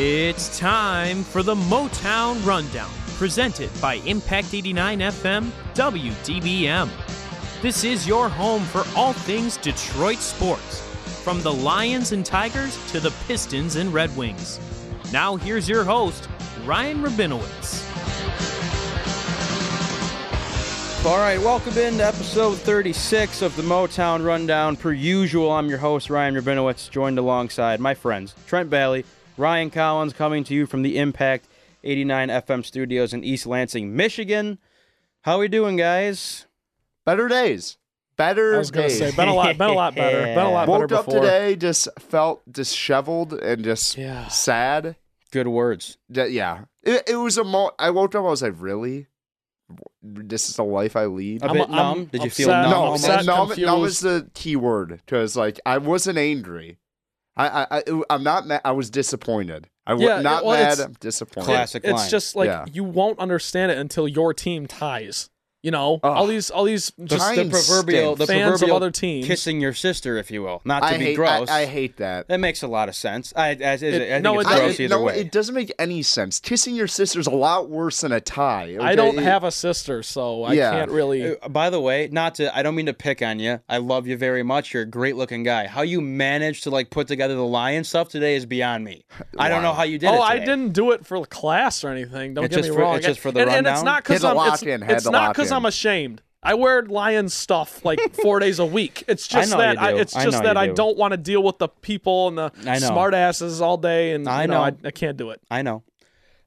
It's time for the Motown Rundown, presented by Impact 89 FM WDBM. This is your home for all things Detroit sports, from the Lions and Tigers to the Pistons and Red Wings. Now, here's your host, Ryan Rabinowitz. All right, welcome into episode 36 of the Motown Rundown. Per usual, I'm your host, Ryan Rabinowitz, joined alongside my friends Trent Balley, Ryan Collins, coming to you from the Impact 89 FM studios in East Lansing, Michigan. How are we doing, guys? Better days. Better I was gonna days. say, been a lot, been a lot better, been a lot better Woke up before. today, just felt disheveled and just Yeah. sad. Good words. That- yeah, it, it was a mo. I woke up. I was like, really? This is the life I lead. A I'm- bit I'm numb. Did you feel numb? no, almost? upset, numb, numb confused. is the key word because like I wasn't angry. I, I, I I'm not mad. I was disappointed. I was Yeah, not well, mad. I'm disappointed. Classic It's line. just like Yeah. you won't understand it until your team ties. You know, Ugh. all these, all these the, just the proverbial, the fans of other teams. kissing your sister, if you will. Not to I be hate. gross. I, I hate that. that makes a lot of sense. I, I, I, I think no, it's it- I- gross either no, way. it doesn't make any sense. Kissing your sister's a lot worse than a tie. I don't It- have a sister, so I Yeah. can't really. Uh, By the way, not to I don't mean to pick on you. I love you very much. You're a great looking guy. How you managed to like put together the lion stuff today is beyond me. I don't know how you did it. oh, I didn't do it for class or anything. Don't It's get just me for- wrong. it's just for the and, and it's not because I'm. It's, in, it's not lock because. I'm ashamed. I wear lion stuff like four days a week. It's just that I, do. it's I just that you I do. don't want to deal with the people and the I know. smart asses all day, and I you know, know. I, I can't do it. I know.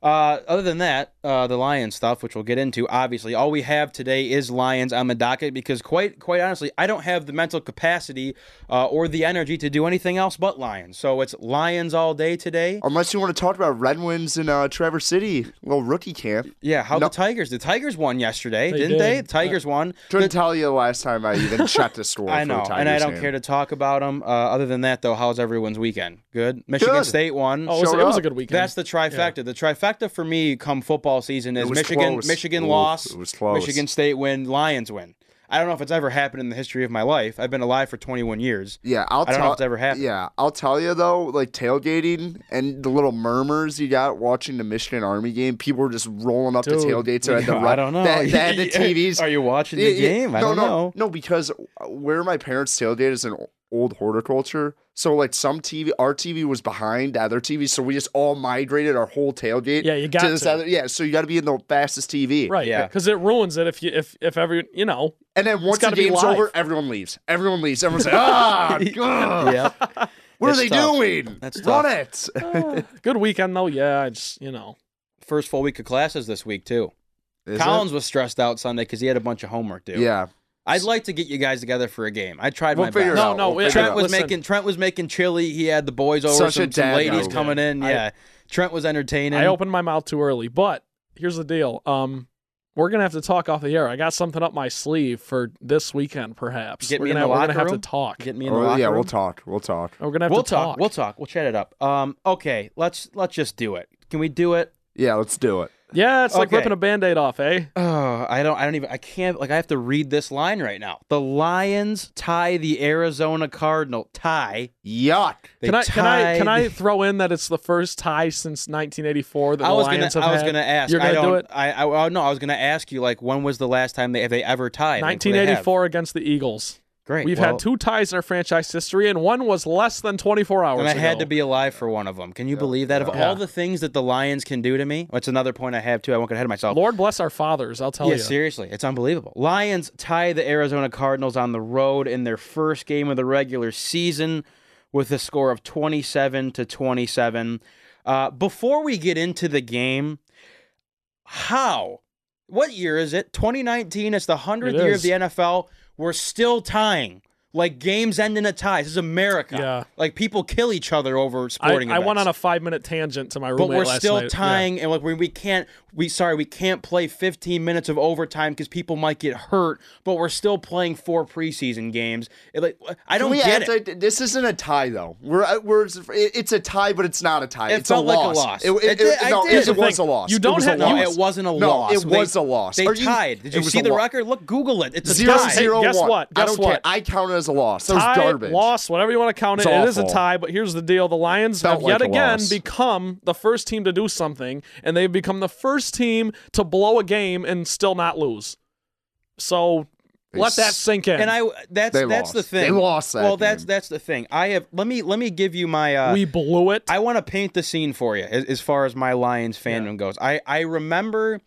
Uh, other than that, uh, the Lions stuff, which we'll get into, obviously, all we have today is Lions on the docket because, quite quite honestly, I don't have the mental capacity uh, or the energy to do anything else but Lions. So it's Lions all day today. Unless you want to talk about Red Wings in uh, Traverse City, little rookie camp. Yeah, how No. the Tigers? The Tigers won yesterday, They didn't they? The Tigers won. Couldn't The- tell you the last time I even checked the score. I know, the and I don't game. care to talk about them. Uh, other than that, though, how's everyone's weekend? Good. Michigan Good. State won. Oh, it was, it was a good weekend. That's the trifecta. The trifecta for me come football season is Michigan, close. Michigan Ooh, loss, it was close. Michigan State win, Lions win. I don't know if it's ever happened in the history of my life. I've been alive for 21 years. Yeah, I'll I don't tell. know if it's ever happened. Yeah, I'll tell you though, like tailgating and the little murmurs you got watching the Michigan Army game. People were just rolling up Dude, the tailgates. and the I don't know. They, they had the TVs. Are you watching the Yeah, yeah. game? I no, don't no, know. No, because where my parents tailgate is an old horticulture. So like some TV, our TV was behind the other TV, so we just all migrated our whole tailgate. Yeah, you got this to. other. Yeah, so you got to be in the fastest TV. right. Yeah. because it ruins it if you if if every you know. And then once the game's over, everyone leaves. Everyone leaves. Everyone's like, ah, ugh, Yep. what are they tough. doing? That's Run tough. it. Good weekend though. Yeah, I just you know. First full week of classes this week too. Is Collins was stressed out Sunday because he had a bunch of homework due. Yeah. I'd like to get you guys together for a game. I tried We'll my best. No, no, We'll it- figure it Trent out. was Listen. making Trent was making chili. He had the boys over, Such a some, some ladies joke. coming in. I- yeah, Trent was entertaining. I opened my mouth too early, but here's the deal. Um, we're gonna have to talk off the air. I got something up my sleeve for this weekend, perhaps. Get we're me in gonna, the we're gonna have room? to talk. Get me in the Oh, locker yeah, room. we'll talk. We'll talk. We're gonna have We'll to talk. talk. We'll talk. We'll chat it up. Um. Okay. Let's let's just do it. Can we do it? Yeah, let's do it. Yeah, it's like ripping a band-aid off, eh? Oh, I don't. I don't even. I can't. Like, I have to read this line right now. The Lions tie the Arizona Cardinal. Tie. Yuck. They Can I can I can I throw in that it's the first tie since 1984 that I the was gonna. Lions have I was gonna ask. You're gonna don't. do it. I. I. well, no. I was gonna ask you. Like, when was the last time they have they ever tied? Like, they have. 1984 against the Eagles. Great. We've well, had two ties in our franchise history, and one was less than 24 hours And I had to be alive for one of them. Can you believe that? Of all the things that the Lions can do to me, that's another point I have too. I won't get ahead of myself. Lord bless our fathers. I'll tell you. yeah, you. seriously, it's unbelievable. Lions tie the Arizona Cardinals on the road in their first game of the regular season with a score of 27 to 27. Uh, before we get into the game, how? What year is it? 2019. It's the 100th It year of the NFL. We're still tying. Like games end in a tie. This is America. Yeah. Like people kill each other over I, sporting I went events on a five minute tangent to my roommate but we're last still night. Yeah. tying and like we, we can't we sorry we can't play 15 minutes of overtime because people might get hurt but we're still playing four preseason games It, like i don't we get add it to- this isn't a tie though. We're uh, we're it's a tie, but it's not a tie. It it's felt a like a loss. loss. It, it, It did- it- no, did. it, was thing. a loss. You It don't was a have- no loss. it wasn't a No, loss it They- was a loss. they Are you- tied did you see the record look google it it's a Zero tie zero guess what? I Guess don't care. what? I count it as a loss. That was tie, garbage. loss, whatever you want to count it. It's It is a tie, but here's the deal: the Lions Felt have yet like again loss. become the first team to do something, and they've become the first team to blow a game and still not lose. So They let that sink in. And I that's They that's the thing. They lost that Well, that's game. that's the thing. I have let me let me give you my uh we blew it. I want to paint the scene for you as, as far as my Lions fandom goes. I, I remember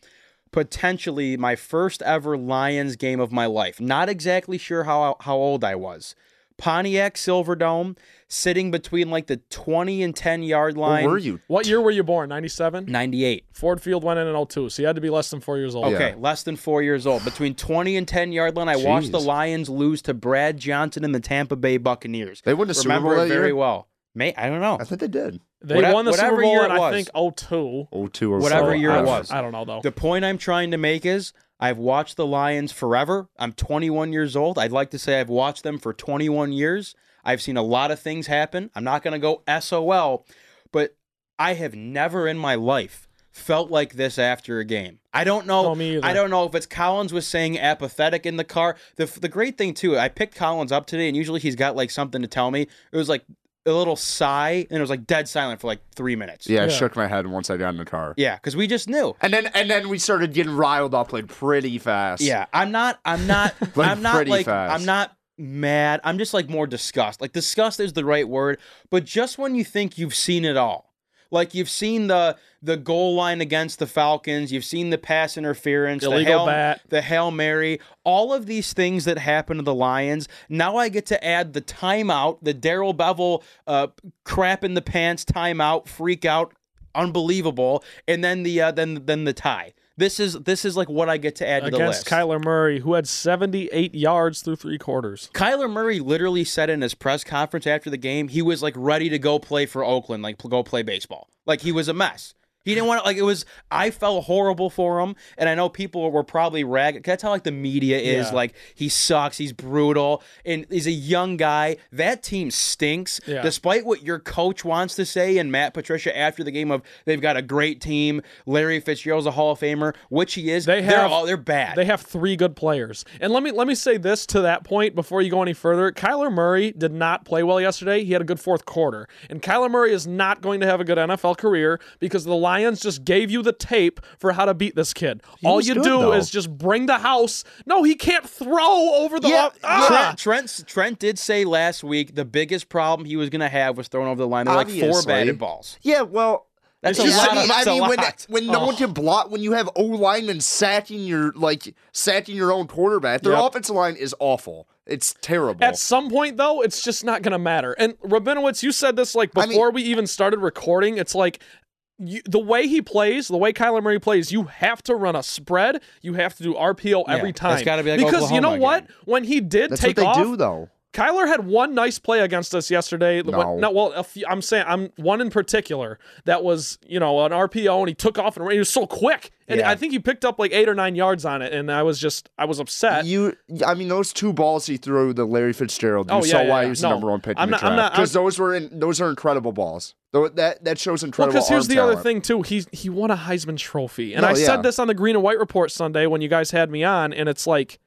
potentially my first ever Lions game of my life. Not exactly sure how how old I was. Pontiac Silverdome, sitting between like the 20 and 10 yard Where line. were you? what year were you born? 97? 98. Ford Field went in in 02, so you had to be less than four years old. Yeah. Okay, less than four years old. Between 20 and 10 yard line, I watched the Lions lose to Brad Johnson and the Tampa Bay Buccaneers. They wouldn't Super Remember it very year? well. May I don't know. I think they did. They Whate- won the whatever Super Bowl year in, it I was. think, 02. Oh two or Whatever so. year I it don't was. I don't know, though. The point I'm trying to make is I've watched the Lions forever. I'm 21 years old. I'd like to say I've watched them for 21 years. I've seen a lot of things happen. I'm not going to go SOL, but I have never in my life felt like this after a game. I don't know. No, me either. I don't know if it's Collins was saying apathetic in the car. The the great thing too, I picked Collins up today, and usually he's got like something to tell me. It was like a little sigh, and it was like dead silent for like three minutes. Yeah, I shook my head once I got in the car. yeah, because we just knew. And then and then we started getting riled up like pretty fast. Yeah, I'm not. I'm not. Like, I'm not pretty like. fast. I'm not mad. I'm just like more disgust. Like disgust is the right word, but just when you think you've seen it all, like you've seen the the goal line against the Falcons, you've seen the pass interference, the hail, bat. the hail mary, all of these things that happen to the Lions. Now I get to add the timeout, the Darrell Bevell uh, crap in the pants timeout, freak out, unbelievable, and then the uh, then then the tie. This is this is like what I get to add to the Against list. Kyler Murray, who had 78 yards through three quarters. Kyler Murray literally said in his press conference after the game he was like ready to go play for Oakland, like go play baseball. Like he was a mess. He didn't want to like it was. I felt horrible for him, and I know people were probably ragging. That's how like the media is. Yeah. Like he sucks. He's brutal, and he's a young guy. That team stinks. Yeah. Despite what your coach wants to say, and Matt Patricia after the game of they've got a great team. Larry Fitzgerald's a Hall of Famer, which he is. They they're have- all they're bad. They have three good players. And let me let me say this to that point before you go any further. Kyler Murray did not play well yesterday. He had a good fourth quarter. And Kyler Murray is not going to have a good NFL career because the Lions just gave you the tape for how to beat this kid. All you good, do though. is just bring the house. No, he can't throw over the Yeah, ah! Trent, Trent Trent did say last week the biggest problem he was going to have was throwing over the line. They're like four Obviously. batted balls. Yeah, well, That's it's a just- lot I mean, of- I that's a mean, when lot. when no one can block, when you have O linemen sacking your like sacking your own quarterback, their Yep. offensive line is awful. It's terrible. At some point, though, it's just not going to matter. And Rabinowitz, you said this like I mean- before we even started recording. It's like you, the way he plays, the way Kyler Murray plays, you have to run a spread. You have to do RPO every that's time. gotta be like because you know Oklahoma what? again. When he did That's take what they off, do, though. Kyler had one nice play against us yesterday. No. no well, a few, I'm saying I'm one in particular that was you know an RPO and he took off and. He was so quick, and Yeah. I think he picked up like eight or nine yards on it, and I was just I was upset. You, I mean, those two balls he threw the Larry Fitzgerald. You Oh, yeah, saw yeah, why yeah. he was No, the number one pick I'm in the not- draft because those were in, those are incredible balls. That that shows incredible. because here's arm the other thing too. He he won a Heisman Trophy, and No, I yeah. said this on the Green and White Report Sunday when you guys had me on, and it's like,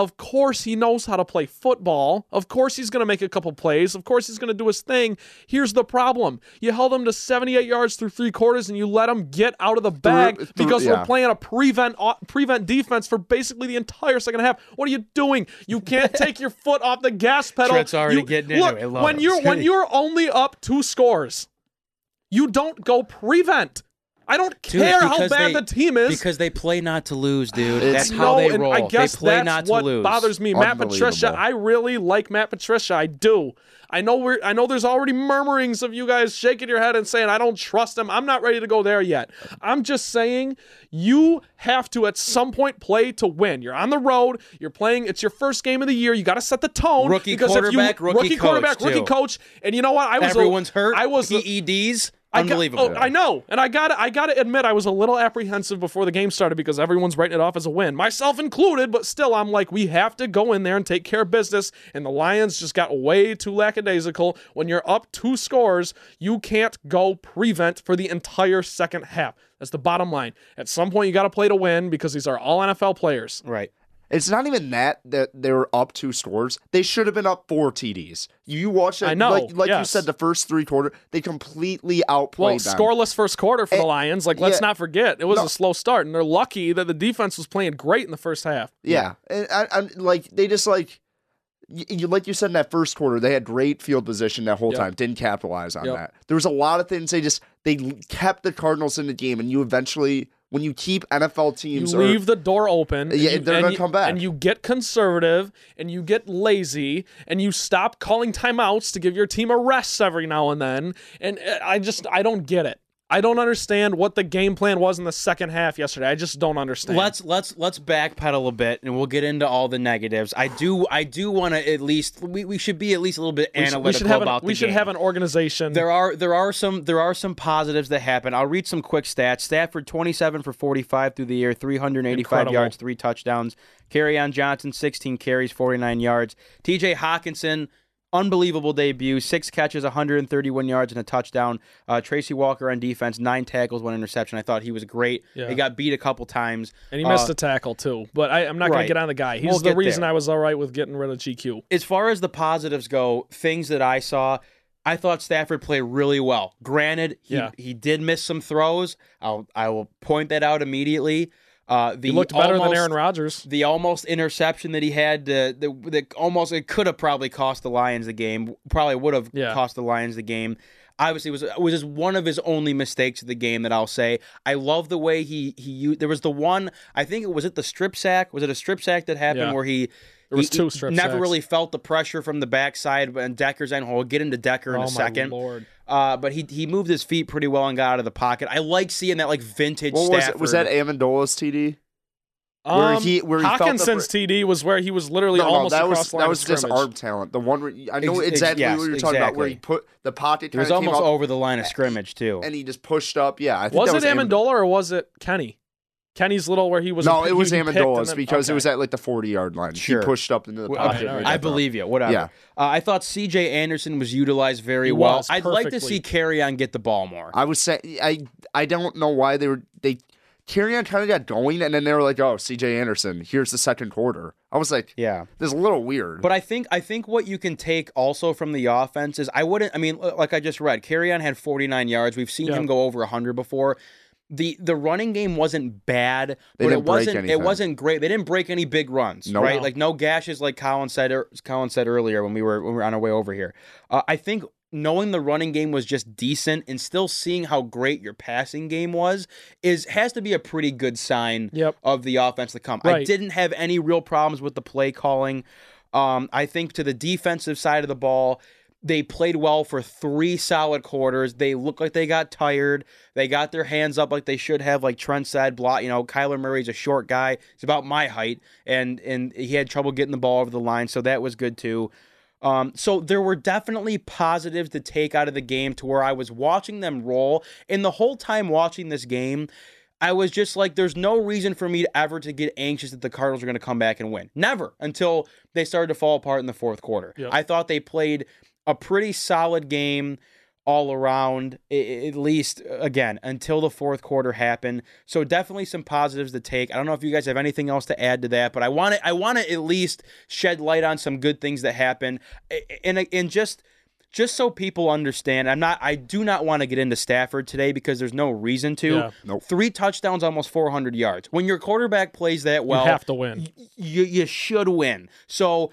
of course he knows how to play football. Of course he's going to make a couple plays. Of course he's going to do his thing. Here's the problem: you held him to 78 yards through three quarters, and you let him get out of the bag through- because yeah. we're playing a prevent uh, prevent defense for basically the entire second half. What are you doing? You can't take your foot off the gas pedal. Trent's already You- getting into it. I when it. you're when you're only up two scores, you don't go prevent. I don't Dude, care how bad they- the team is. Because they play not to lose, dude. It's- That's how no, they roll. I guess they play that's not what to lose. bothers me. Matt Patricia, I really like Matt Patricia. I do. I know we're. I know there's already murmurings of you guys shaking your head and saying I don't trust him. I'm not ready to go there yet. I'm just saying you have to at some point play to win. You're on the road. You're playing. It's your first game of the year. You got to set the tone. Rookie because if you- quarterback, rookie quarterback, coach, rookie coach. And you know what? I was a- Everyone's hurt. I was the- PEDs. I got- Unbelievable. oh, I know, and I got I got to admit, I was a little apprehensive before the game started because everyone's writing it off as a win, myself included. But still, I'm like, we have to go in there and take care of business. And the Lions just got way too lackadaisical. When you're up two scores, you can't go prevent for the entire second half. That's the bottom line. At some point, you got to play to win because these are all NFL players. right. It's not even that that they were up two scores. They should have been up four TDs. You watched it. I know, Like, like you said, the first three quarter, they completely Well, outplayed them. scoreless first quarter for the Eh, Lions. Like, let's yeah. not forget, it was No. a slow start, and they're lucky that the defense was playing great in the first half. Yeah, and I, I'm like they just like you, you like you said in that first quarter, they had great field position that whole Yep. time. Didn't capitalize on Yep. that. There was a lot of things they just they kept the Cardinals in the game, and you eventually when you keep NFL You teams or leave the door open. and Yeah, you- they're gonna you- come back. And you get conservative, and you get lazy, and you stop calling timeouts to give your team a rest every now and then. And uh, I just, I don't get it. I don't understand what the game plan was in the second half yesterday. I just don't understand. Let's let's let's backpedal a bit, and we'll get into all the negatives. I do I do want to at least we, we should be at least a little bit we should, analytical we should have about an, we the should game. have an organization. There are there are some there are some positives that happen. I'll read some quick stats. Stafford 27 for 45 through the year, 385 Incredible. yards, three touchdowns. Kerryon Johnson 16 carries, 49 yards. TJ Hockenson unbelievable debut, six catches, 131 yards and a touchdown. Uh, Tracy Walker on defense, nine tackles, one interception. I thought he was great. Yeah. He got beat a couple times. and he missed Uh, a tackle too. But I, I'm not going to get on the guy. He's We'll the reason there. I was all right with getting rid of GQ. as far as the positives go, things that I saw, I thought Stafford played really well. Granted, he, Yeah. he did miss some throws. I'll I will point that out immediately. Uh, the He looked better almost, than Aaron Rodgers. The almost interception that he had, uh, the, the almost it could have probably cost the Lions the game. Probably would have Yeah. cost the Lions the game. Obviously, was was just one of his only mistakes of the game that I'll say. I love the way he he used. There was the one I think it was it the strip sack. Was it a strip sack that happened Yeah. where he There was he- two strip never sacks. really felt the pressure from the backside and Decker's end hole. We'll get into Decker in oh a second. my lord! Uh, but he he moved his feet pretty well and got out of the pocket. I like seeing that like vintage what was it? Stafford. Was that Amendola's TD? Where Um, he- where he felt the Hockenson's fr- TD was where he was literally No, no, almost that across was line that of was just scrimmage. arm talent. The one where I know Ex- ex- exactly yes, what you're talking about, where he put the pocket It was kinda came almost up over the line of scrimmage too. and he just pushed up. Yeah, I think Was that it was Amendola or was it Kenny? Kenny's little where he was. No, he- it was he Amendola's then- because it was at like the 40 yard line. Sure. He pushed up into the pocket. okay, right. I believe you. Whatever. Yeah. Uh, I thought C.J. Anderson was utilized very He well. I'd like to see Kerryon get the ball more. I was saying I I don't know why they were they Kerryon kind of got going and then they were like, oh, C.J. Anderson, here's the second quarter. I was like, yeah. this is a little weird. But I think I think what you can take also from the offense is I wouldn't. I mean, like I just read, Kerryon had 49 yards. We've seen Yeah. him go over 100 before. The the running game wasn't bad, They but it wasn't it wasn't great. They didn't break any big runs, Nope. right? No. Like no gashes, like Colin said. er- Colin said earlier when we were when we were on our way over here. Uh, I think knowing the running game was just decent and still seeing how great your passing game was is has to be a pretty good sign Yep. of the offense to come. I didn't have any real problems with the play calling. Um, I think to the defensive side of the ball, they played well for three solid quarters. They looked like they got tired. They got their hands up like they should have. Like Trent said, block. You know, Kyler Murray's a short guy. He's about my height, and and he had trouble getting the ball over the line, so that was good too. Um, so there were definitely positives to take out of the game to where I was watching them roll, and the whole time watching this game, I was just like, there's no reason for me to ever to get anxious that the Cardinals are going to come back and win. Never until they started to fall apart in the fourth quarter. Yep. I thought they played a pretty solid game all around, i- i- at least again until the fourth quarter happened. So definitely some positives to take. I don't know if you guys have anything else to add to that, but I want to I want to at least shed light on some good things that happened, and and just just so people understand, I'm not I do not want to get into Stafford today because there's no reason to. Yeah. Nope. Three touchdowns, almost 400 yards. When your quarterback plays that well, you have to win. y- you you should win. So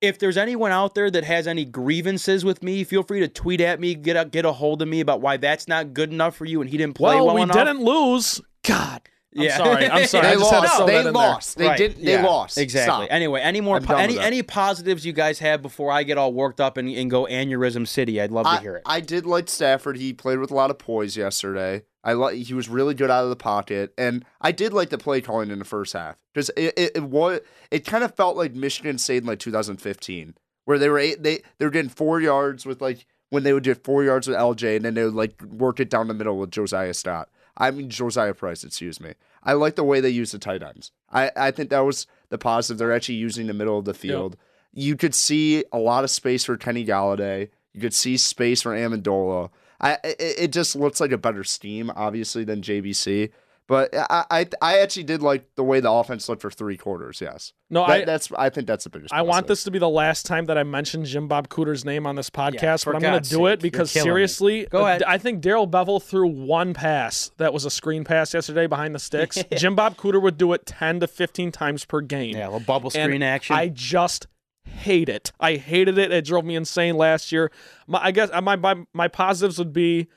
if there's anyone out there that has any grievances with me, feel free to tweet at me, get a, get a hold of me about why that's not good enough for you and he didn't play well, Well, we enough. didn't lose. God. I'm Yeah. sorry. I'm sorry. they I just had to lost. They that in lost. They Right, did. They yeah, lost. Exactly. Stop. Anyway, any more po- any any positives you guys have before I get all worked up and, and go aneurysm city? I'd love to hear it. I did like Stafford. He played with a lot of poise yesterday. I like he was really good out of the pocket, and I did like the play calling in the first half because it, it, it was it kind of felt like Michigan State in like 2015, where they were eight, they they were getting four yards with like when they would get four yards with LJ, and then they would like work it down the middle with Josiah Stott. I mean Josiah Price, excuse me. I like the way they use the tight ends. I I think that was the positive. They're actually using the middle of the field. You could see a lot of space for Kenny Golladay. You could see space for Amendola. I it, it just looks like a better scheme, obviously, than JBC. But I, I I actually did like the way the offense looked for three quarters. Yes, No, That- I that's I think that's the biggest. I want this to be the last time that I mention Jim Bob Cooter's name on this podcast, for but I'm going to do sake, it because you're me. seriously, Go uh, ahead. I think Darrell Bevell threw one pass that was a screen pass yesterday behind the sticks. Jim Bob Cooter would do it 10 to 15 times per game. Yeah, a little bubble And screen action. I just hate it. I hated it. It drove me insane last year. My, I guess uh, my, my my positives would be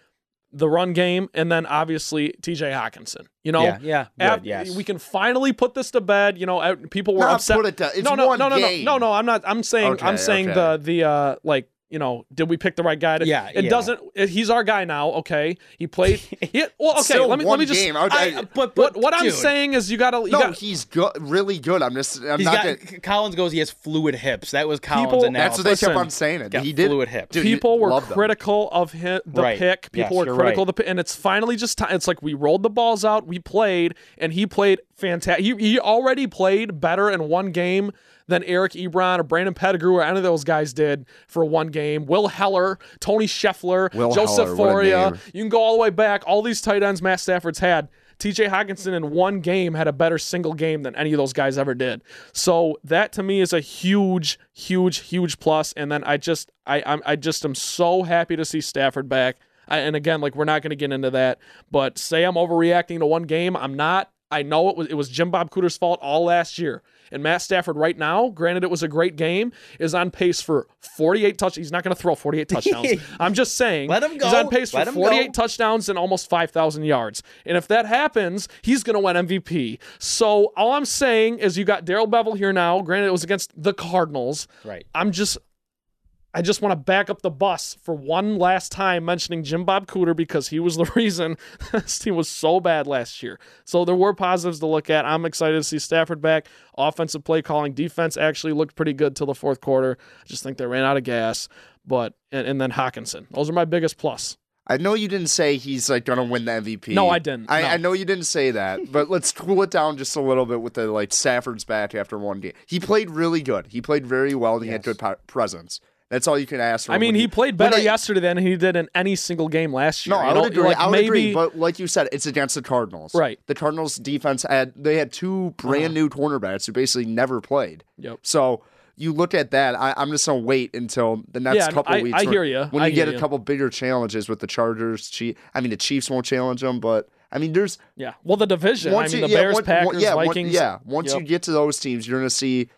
the run game and then obviously TJ Hockenson. You know, yeah, yeah, Af- good, yes. we can finally put this to bed. You know, uh, people were Not upset. put it down. It's no, no, one no, no, game. no, no, no. I'm not. I'm saying. I'm saying okay. the the uh like you know, did we pick the right guy? To, Yeah, It yeah. doesn't. It, he's our guy now. Okay, he played. He, well, okay. Still let me one let me just. game. Okay. I- uh, but, What but what I'm saying is you gotta you no, got he's good, really good. I'm just I'm not. got gonna, Collins goes. He has fluid hips. That was Collins' People- analysis. that's what they kept on saying. It. He did. fluid hips. Dude, people were love them. critical of him, the Right. pick. People Yes, were critical right. of the pick, and it's finally just time. It's like we rolled the balls out, we played, and he played fantastic. He, he already played better in one game than Eric Ebron or Brandon Pettigrew or any of those guys did for one game. Will Heller, Tony Scheffler, Will Joseph Heller, Fauria. You can go all the way back. All these tight ends Matt Stafford's had. TJ Hockenson in one game had a better single game than any of those guys ever did. So that to me is a huge, huge, huge plus. And then I just, I, I'm, I just am so happy to see Stafford back. I, and again, like we're not going to get into that, but say I'm overreacting to one game, I'm not. I know it was it was Jim Bob Cooter's fault all last year. And Matt Stafford right now, granted it was a great game, is on pace for 48 touch. He's not going to throw 48 touchdowns. I'm just saying. Let him go. He's on pace Let for 48 go. touchdowns and almost 5,000 yards. And if that happens, he's going to win MVP. So all I'm saying is you got Darrell Bevell here now. Granted, it was against the Cardinals. Right. I'm just. I just want to back up the bus for one last time mentioning Jim Bob Cooter because he was the reason this team was so bad last year. So there were positives to look at. I'm excited to see Stafford back. Offensive play calling, defense actually looked pretty good till the fourth quarter. I just think they ran out of gas. But and, and then Hockenson. Those are my biggest plus. I know you didn't say he's like gonna win the MVP. No, I didn't. I, No. I know you didn't say that, but let's cool it down just a little bit with the like Stafford's back after one game. He played really good. He played very well. and He had good presence. That's all you can ask for. I mean, when he played better they- yesterday than he did in any single game last year. No, I know? would agree. Like I would maybe, agree. But like you said, it's against the Cardinals. Right. The Cardinals defense had they had two brand uh-huh. new cornerbacks who basically never played. Yep. So you look at that. I, I'm just gonna wait until the next Yeah, couple I- weeks. I when- hear you. When I you get a couple bigger challenges with the Chargers, Chief. I mean, the Chiefs won't challenge them, but I mean, there's yeah. Well, the division. I once mean, you, the yeah, Bears, one- Packers, one- yeah, one- Vikings. yeah. Once Yep. you get to those teams, you're gonna see.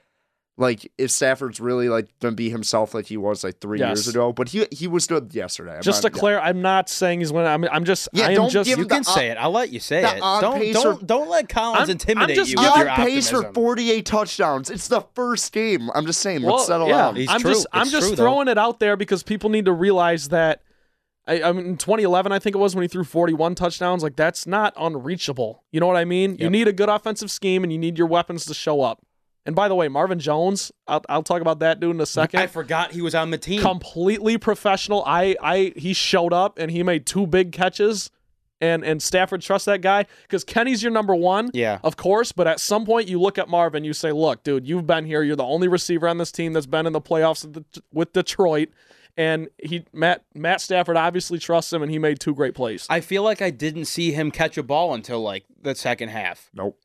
Like if Stafford's really like gonna be himself like he was like three Yes. years ago, but he he was good yesterday. I'm Just not- to clear, I'm not saying he's winning. I'm, I'm just. Yeah, I am don't just. give You him the can say it. I'll let you say it. Don't pace don't for- don't let Collins I'm- I'm intimidate just you giving- with on your pace for 48 touchdowns. It's the first game. I'm just saying, let's settle yeah, down. He's I'm true. just I'm just true, though. throwing it out there because people need to realize that. I, I mean, in 2011, I think it was when he threw 41 touchdowns. Like that's not unreachable. You know what I mean? You need a good offensive scheme, and you need your weapons to show up. And by the way, Marvin Jones, I'll, I'll talk about that dude in a second. I forgot he was on the team. completely professional. I I he showed up and he made two big catches. And, and Stafford trusts that guy because Kenny's your number one, Yeah. of course. But at some point, you look at Marvin, you say, "Look, dude, you've been here. You're the only receiver on this team that's been in the playoffs with with Detroit." And he Matt Matt Stafford obviously trusts him, and he made two great plays. I feel like I didn't see him catch a ball until like the second half. nope.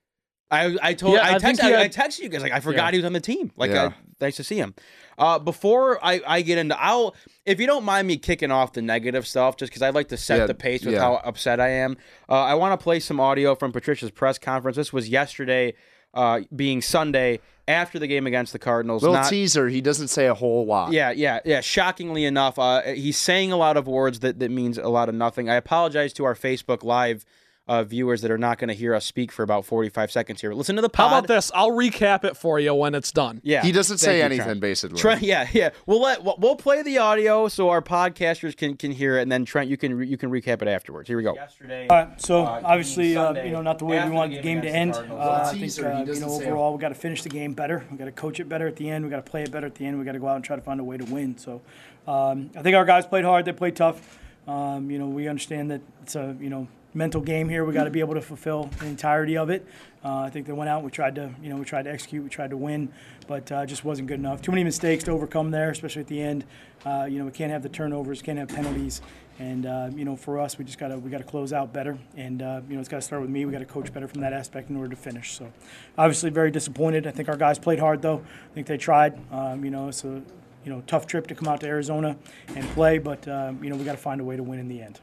I I told Yeah, I, I text, think I, I texted you guys like I forgot Yeah. he was on the team. Like Yeah. I, nice to see him. Uh, before I, I get into I'll if you don't mind me kicking off the negative stuff just because I'd like to set the pace with how upset I am. Uh, I want to play some audio from Patricia's press conference. This was yesterday, uh, being Sunday after the game against the Cardinals. Little Not- teaser. He doesn't say a whole lot. yeah, yeah, yeah. Shockingly enough, uh, he's saying a lot of words that, that means a lot of nothing. I apologize to our Facebook Live uh, viewers that are not going to hear us speak for about 45 seconds here. Listen to the pod. How about this? I'll recap it for you when it's done. Yeah, He doesn't say you, anything Trent. basically. Trent, yeah, yeah. We'll let we'll, we'll play the audio so our podcasters can can hear it, and then Trent, you can re- you can recap it afterwards. Here we go. Yesterday, Uh, so Uh, obviously, uh, Sunday, you know, not the way after we the wanted game the game to end. Uh, I think, uh, you know, overall, we got to finish the game better. We got to coach it better at the end. We got to play it better at the end. We got to go out and try to find a way to win. So, um, I think our guys played hard. They played tough. Um, you know, we understand that it's a, you know, mental game here. We got to be able to fulfill the entirety of it. Uh, I think they went out. We tried to, you know, we tried to execute. We tried to win, but uh, just wasn't good enough. Too many mistakes to overcome there, especially at the end. Uh, you know, we can't have the turnovers, can't have penalties, and uh, you know, for us, we just gotta we gotta close out better, and uh, you know, it's got to start with me. We got to coach better from that aspect in order to finish. So, obviously, very disappointed. I think our guys played hard though. I think they tried. Um, you know, it's a you know tough trip to come out to Arizona and play, but um, you know, we got to find a way to win in the end.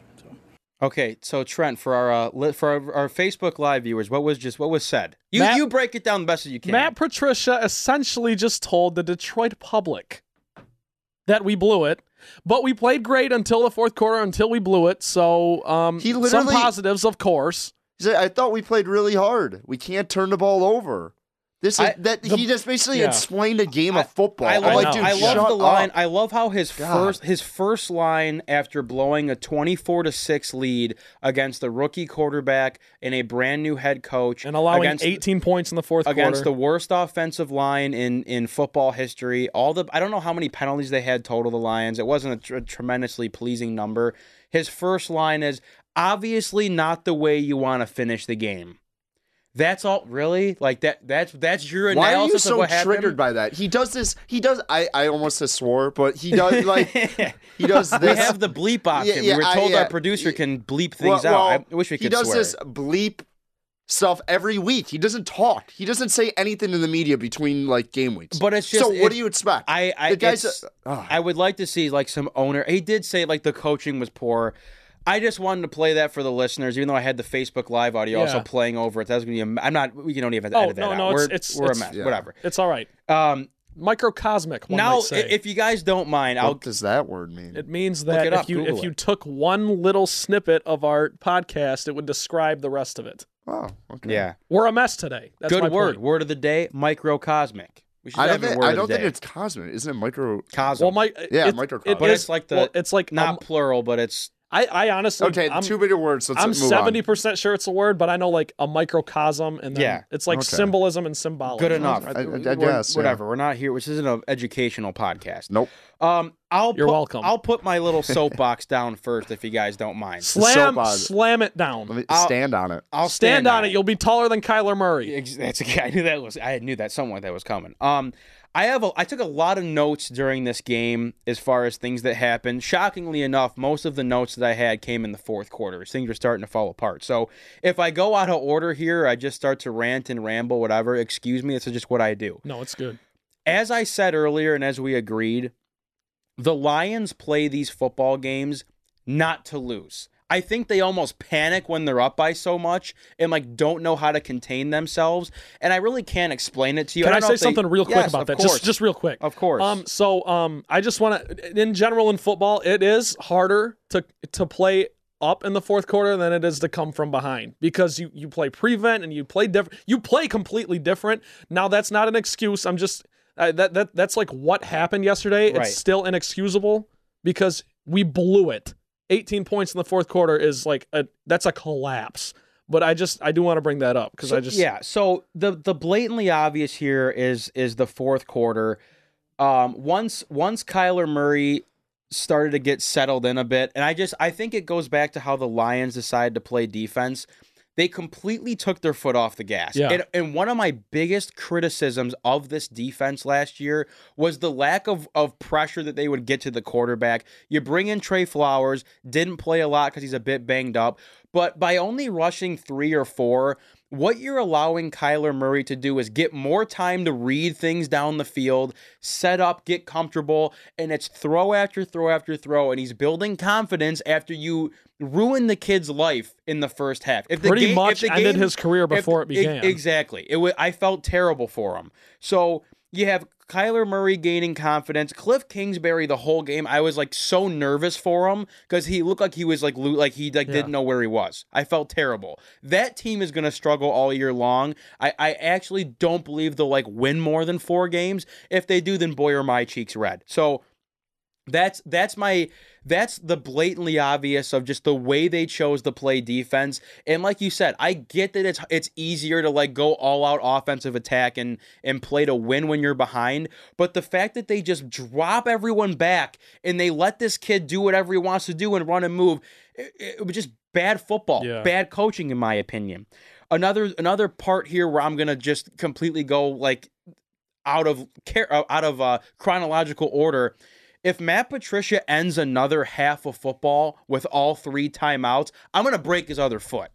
So. Okay, so Trent, for our uh, li- for our, our Facebook Live viewers, what was just what was said? You Matt- you break it down the best as you can. Matt Patricia essentially just told the Detroit public that we blew it, but we played great until the fourth quarter, until we blew it. So, um, He some positives, of course. He said, I thought we played really hard. We can't turn the ball over. This is I- that the- he just basically yeah. explained a game of football. I I'm love, like, dude, I love shut the line. up. I love how his God. first his first line after blowing a twenty four to six lead against the rookie quarterback and a brand new head coach And allowing against 18 points in the fourth against quarter. the worst offensive line in in football history. All the I don't know how many penalties they had total. The Lions. It wasn't a tr- tremendously pleasing number. His first line is obviously not the way you want to finish the game. That's all. Really, like that. That's that's your analysis. Why are you so what happened. triggered by that? He does this. He does. I, I almost just swore, but he does like he does this. we have the bleep option. yeah, we were I- told yeah. our producer can bleep Well- things out. well, I wish we could He does swear. this bleep stuff every week. He doesn't talk. He doesn't say anything in the media between like game weeks. But it's just- so. What do you expect? I, I, the guy's. it's- Ugh. I would like to see like some owner. He did say like the coaching was poor. I just wanted to play that for the listeners, even though I had the Facebook Live audio also playing over it. That's gonna be. A, I'm not. We don't even Oh, edit that no, out. no, we're, it's- it's- we're it's- a mess. Yeah. Whatever. it's all right. Um, Microcosmic, one now, might say. if you guys don't mind, I'll what does that word mean? it means that it if up, you Google if you took one little snippet of our podcast, it would describe the rest of it. oh, okay. yeah. We're a mess today. That's Good my word. Point. Word of the day. Microcosmic. We should I have don't a think. word I don't the think day. it's cosmic. Isn't it micro? Cosm. Well, my Yeah, it, microcosm. it But is- it's like the- well, it's like not um, plural, but it's I I honestly Okay, I'm, two bigger words. Let's I'm seventy percent sure it's a word, but I know like a microcosm and then Yeah. it's like Okay. symbolism and symbology. good enough. I- I- I We're- guess, yeah. Whatever. We're not here. Which isn't an educational podcast. Nope. Um, I'll You're put, welcome. I'll put my little soapbox down first, if you guys don't mind. Slam it. slam it down. Let me I'll- stand on it. I'll Stand on it. You'll be taller than Kyler Murray. That's okay. I knew that was. I knew that someone that was coming. Um, I have. A, I took a lot of notes during this game as far as things that happened. Shockingly enough, most of the notes that I had came in the fourth quarter. Things were starting to fall apart. So if I go out of order here, I just start to rant and ramble. Whatever. Excuse me. This is just what I do. No, it's good. as I said earlier, and as we agreed, the Lions play these football games not to lose. I think they almost panic when they're up by so much and like don't know how to contain themselves. And I really can't explain it to you. Can I, don't say if they- something real quick Yes, about that? Course. Just just real quick. of course. Um, so um, I just want to, in general, in football, it is harder to to play up in the fourth quarter than it is to come from behind because you you play prevent and you play different. You play completely different. Now that's not an excuse. I'm just uh, that that that's like what happened yesterday. Right. It's still inexcusable because we blew it. 18 points in the fourth quarter is like a that's a collapse. But I just I do want to bring that up because So- I just yeah. So the the blatantly obvious here is is the fourth quarter. Um, once once Kyler Murray started to get settled in a bit, and I just I think it goes back to how the Lions decided to play defense. They completely took their foot off the gas. Yeah. And, and one of my biggest criticisms of this defense last year was the lack of, of pressure that they would get to the quarterback. You bring in Trey Flowers, didn't play a lot because he's a bit banged up, but by only rushing three or four, what you're allowing Kyler Murray to do is get more time to read things down the field, set up, get comfortable, and it's throw after throw after throw, and he's building confidence after you ruin the kid's life in the first half. If the Pretty game- much if the ended game- his career if- before it e- began. exactly. It wa I felt terrible for him. So you have Kyler Murray gaining confidence. Cliff Kingsbury the whole game. I was like so nervous for him because he looked like he was like like he like Yeah. didn't know where he was. I felt terrible. That team is gonna struggle all year long. I, I actually don't believe they'll like win more than four games. If they do, then boy are my cheeks red. So That's that's my that's the blatantly obvious of just the way they chose to play defense. And like you said, I get that it's it's easier to like go all out offensive attack and and play to win when you're behind, but the fact that they just drop everyone back and they let this kid do whatever he wants to do and run and move, it, it was just bad football, Yeah. bad coaching in my opinion. Another another part here where I'm gonna just completely go like out of care out of uh, chronological order. If Matt Patricia ends another half of football with all three timeouts, I'm gonna break his other foot.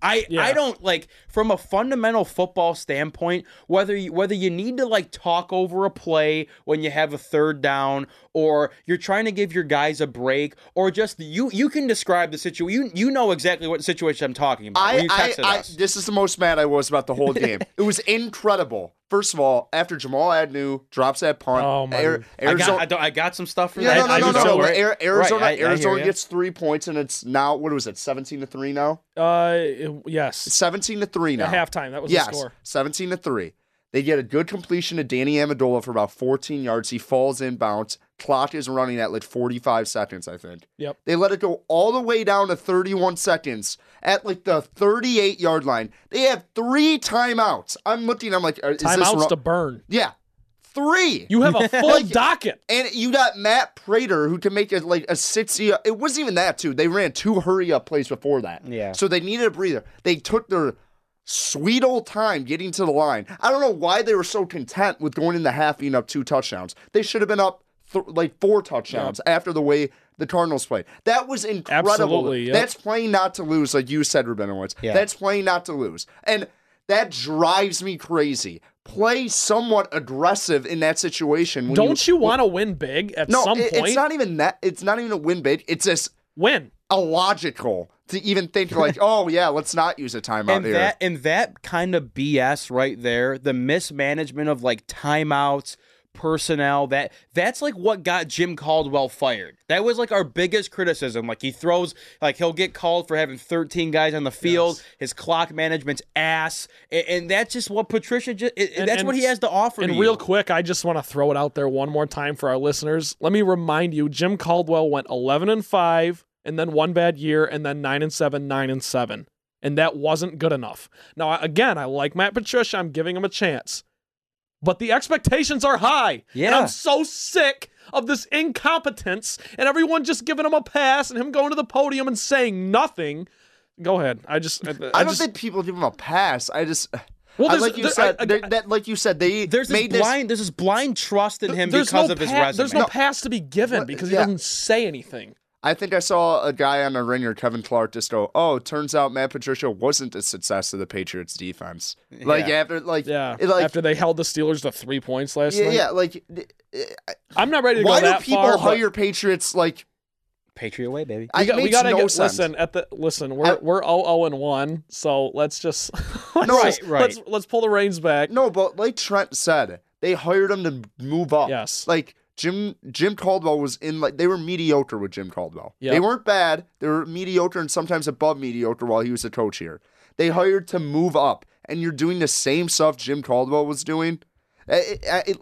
I Yeah. I don't like from a fundamental football standpoint whether you, whether you need to like talk over a play when you have a third down or you're trying to give your guys a break or just you you can describe the situation you you know exactly what situation I'm talking about. when I, you I, texted I, this is the most mad I was about the whole game. it was incredible. First of all, after Jamal Agnew drops that punt, Oh, my- Ar- I got Arizona, I, I got some stuff for yeah, that. no, no, no, no. Arizona, Right, I- Arizona gets three points, and it's now what was it, seventeen to three now? Uh, yes. Seventeen to three now. At halftime, that was yes, the score. 17 to 3. They get a good completion to Danny Amendola for about 14 yards. He falls inbounds. Clock is running at like 45 seconds, I think. Yep. They let it go all the way down to 31 seconds at like the 38 yard line. They have three timeouts. I'm looking, I'm like, is this Timeouts wrong? to burn. Yeah. Three. You have a full docket. and you got Matt Prater who can make it like a 60. It wasn't even that, too. They ran two hurry up plays before that. Yeah. So they needed a breather. They took their sweet old time getting to the line. I don't know why they were so content with going in the half being up two touchdowns. They should have been up th- like four touchdowns after the way the Cardinals played. That was incredible. Absolutely, yep. That's playing not to lose, like you said, Rabinowitz. Yeah. That's playing not to lose. And that drives me crazy. Play somewhat aggressive in that situation. Don't you want to win big at no, some it- point? it's not even that. It's not even a win big. It's just win. illogical to even think like, oh yeah, let's not use a timeout and here. that and that kind of BS right there, the mismanagement of like timeouts, personnel, that that's like what got Jim Caldwell fired. That was like our biggest criticism. Like he throws like he'll get called for having 13 guys on the field, his clock management's ass, and, and that's just what Patricia just And- that's and- what he has to offer And to real you. quick, I just want to throw it out there one more time for our listeners. Let me remind you, Jim Caldwell went 11 and 5 and then one bad year and then 9 and 7, 9 and 7. And that wasn't good enough. Now, again, I like Matt Patricia. I'm giving him a chance. But the expectations are high. And Yeah. I'm so sick of this incompetence and everyone just giving him a pass and him going to the podium and saying nothing. Go ahead. I just I, I, I don't just, think people give him a pass. I just, Well, I, like you there- said, I- I- that like you said, they There's this made this. blind there's this blind trust in him because no of his pa- resume. There's no pass to be given Well, because he yeah. doesn't say anything. I think I saw a guy on the ringer, Kevin Clark, just go, "Oh, turns out Matt Patricia wasn't a success of the Patriots defense." Like Yeah. after, like Yeah. it, like After they held the Steelers to three points last yeah, night. yeah, like I'm not ready to go. why go do that people far. but hire Patriots? Like Patriot way, baby. I, We, got, it we makes gotta no get sense. listen at the listen. We're I- we're 0 and one, so let's just let's No, just- right, let's let's pull the reins back. No, but like Trent said, they hired him to move up. Yes. Like Jim Jim Caldwell was in like they were mediocre with Jim Caldwell. Yep. They weren't bad. They were mediocre and sometimes above mediocre while he was the coach here. They hired to move up, and you're doing the same stuff Jim Caldwell was doing. It- it- it-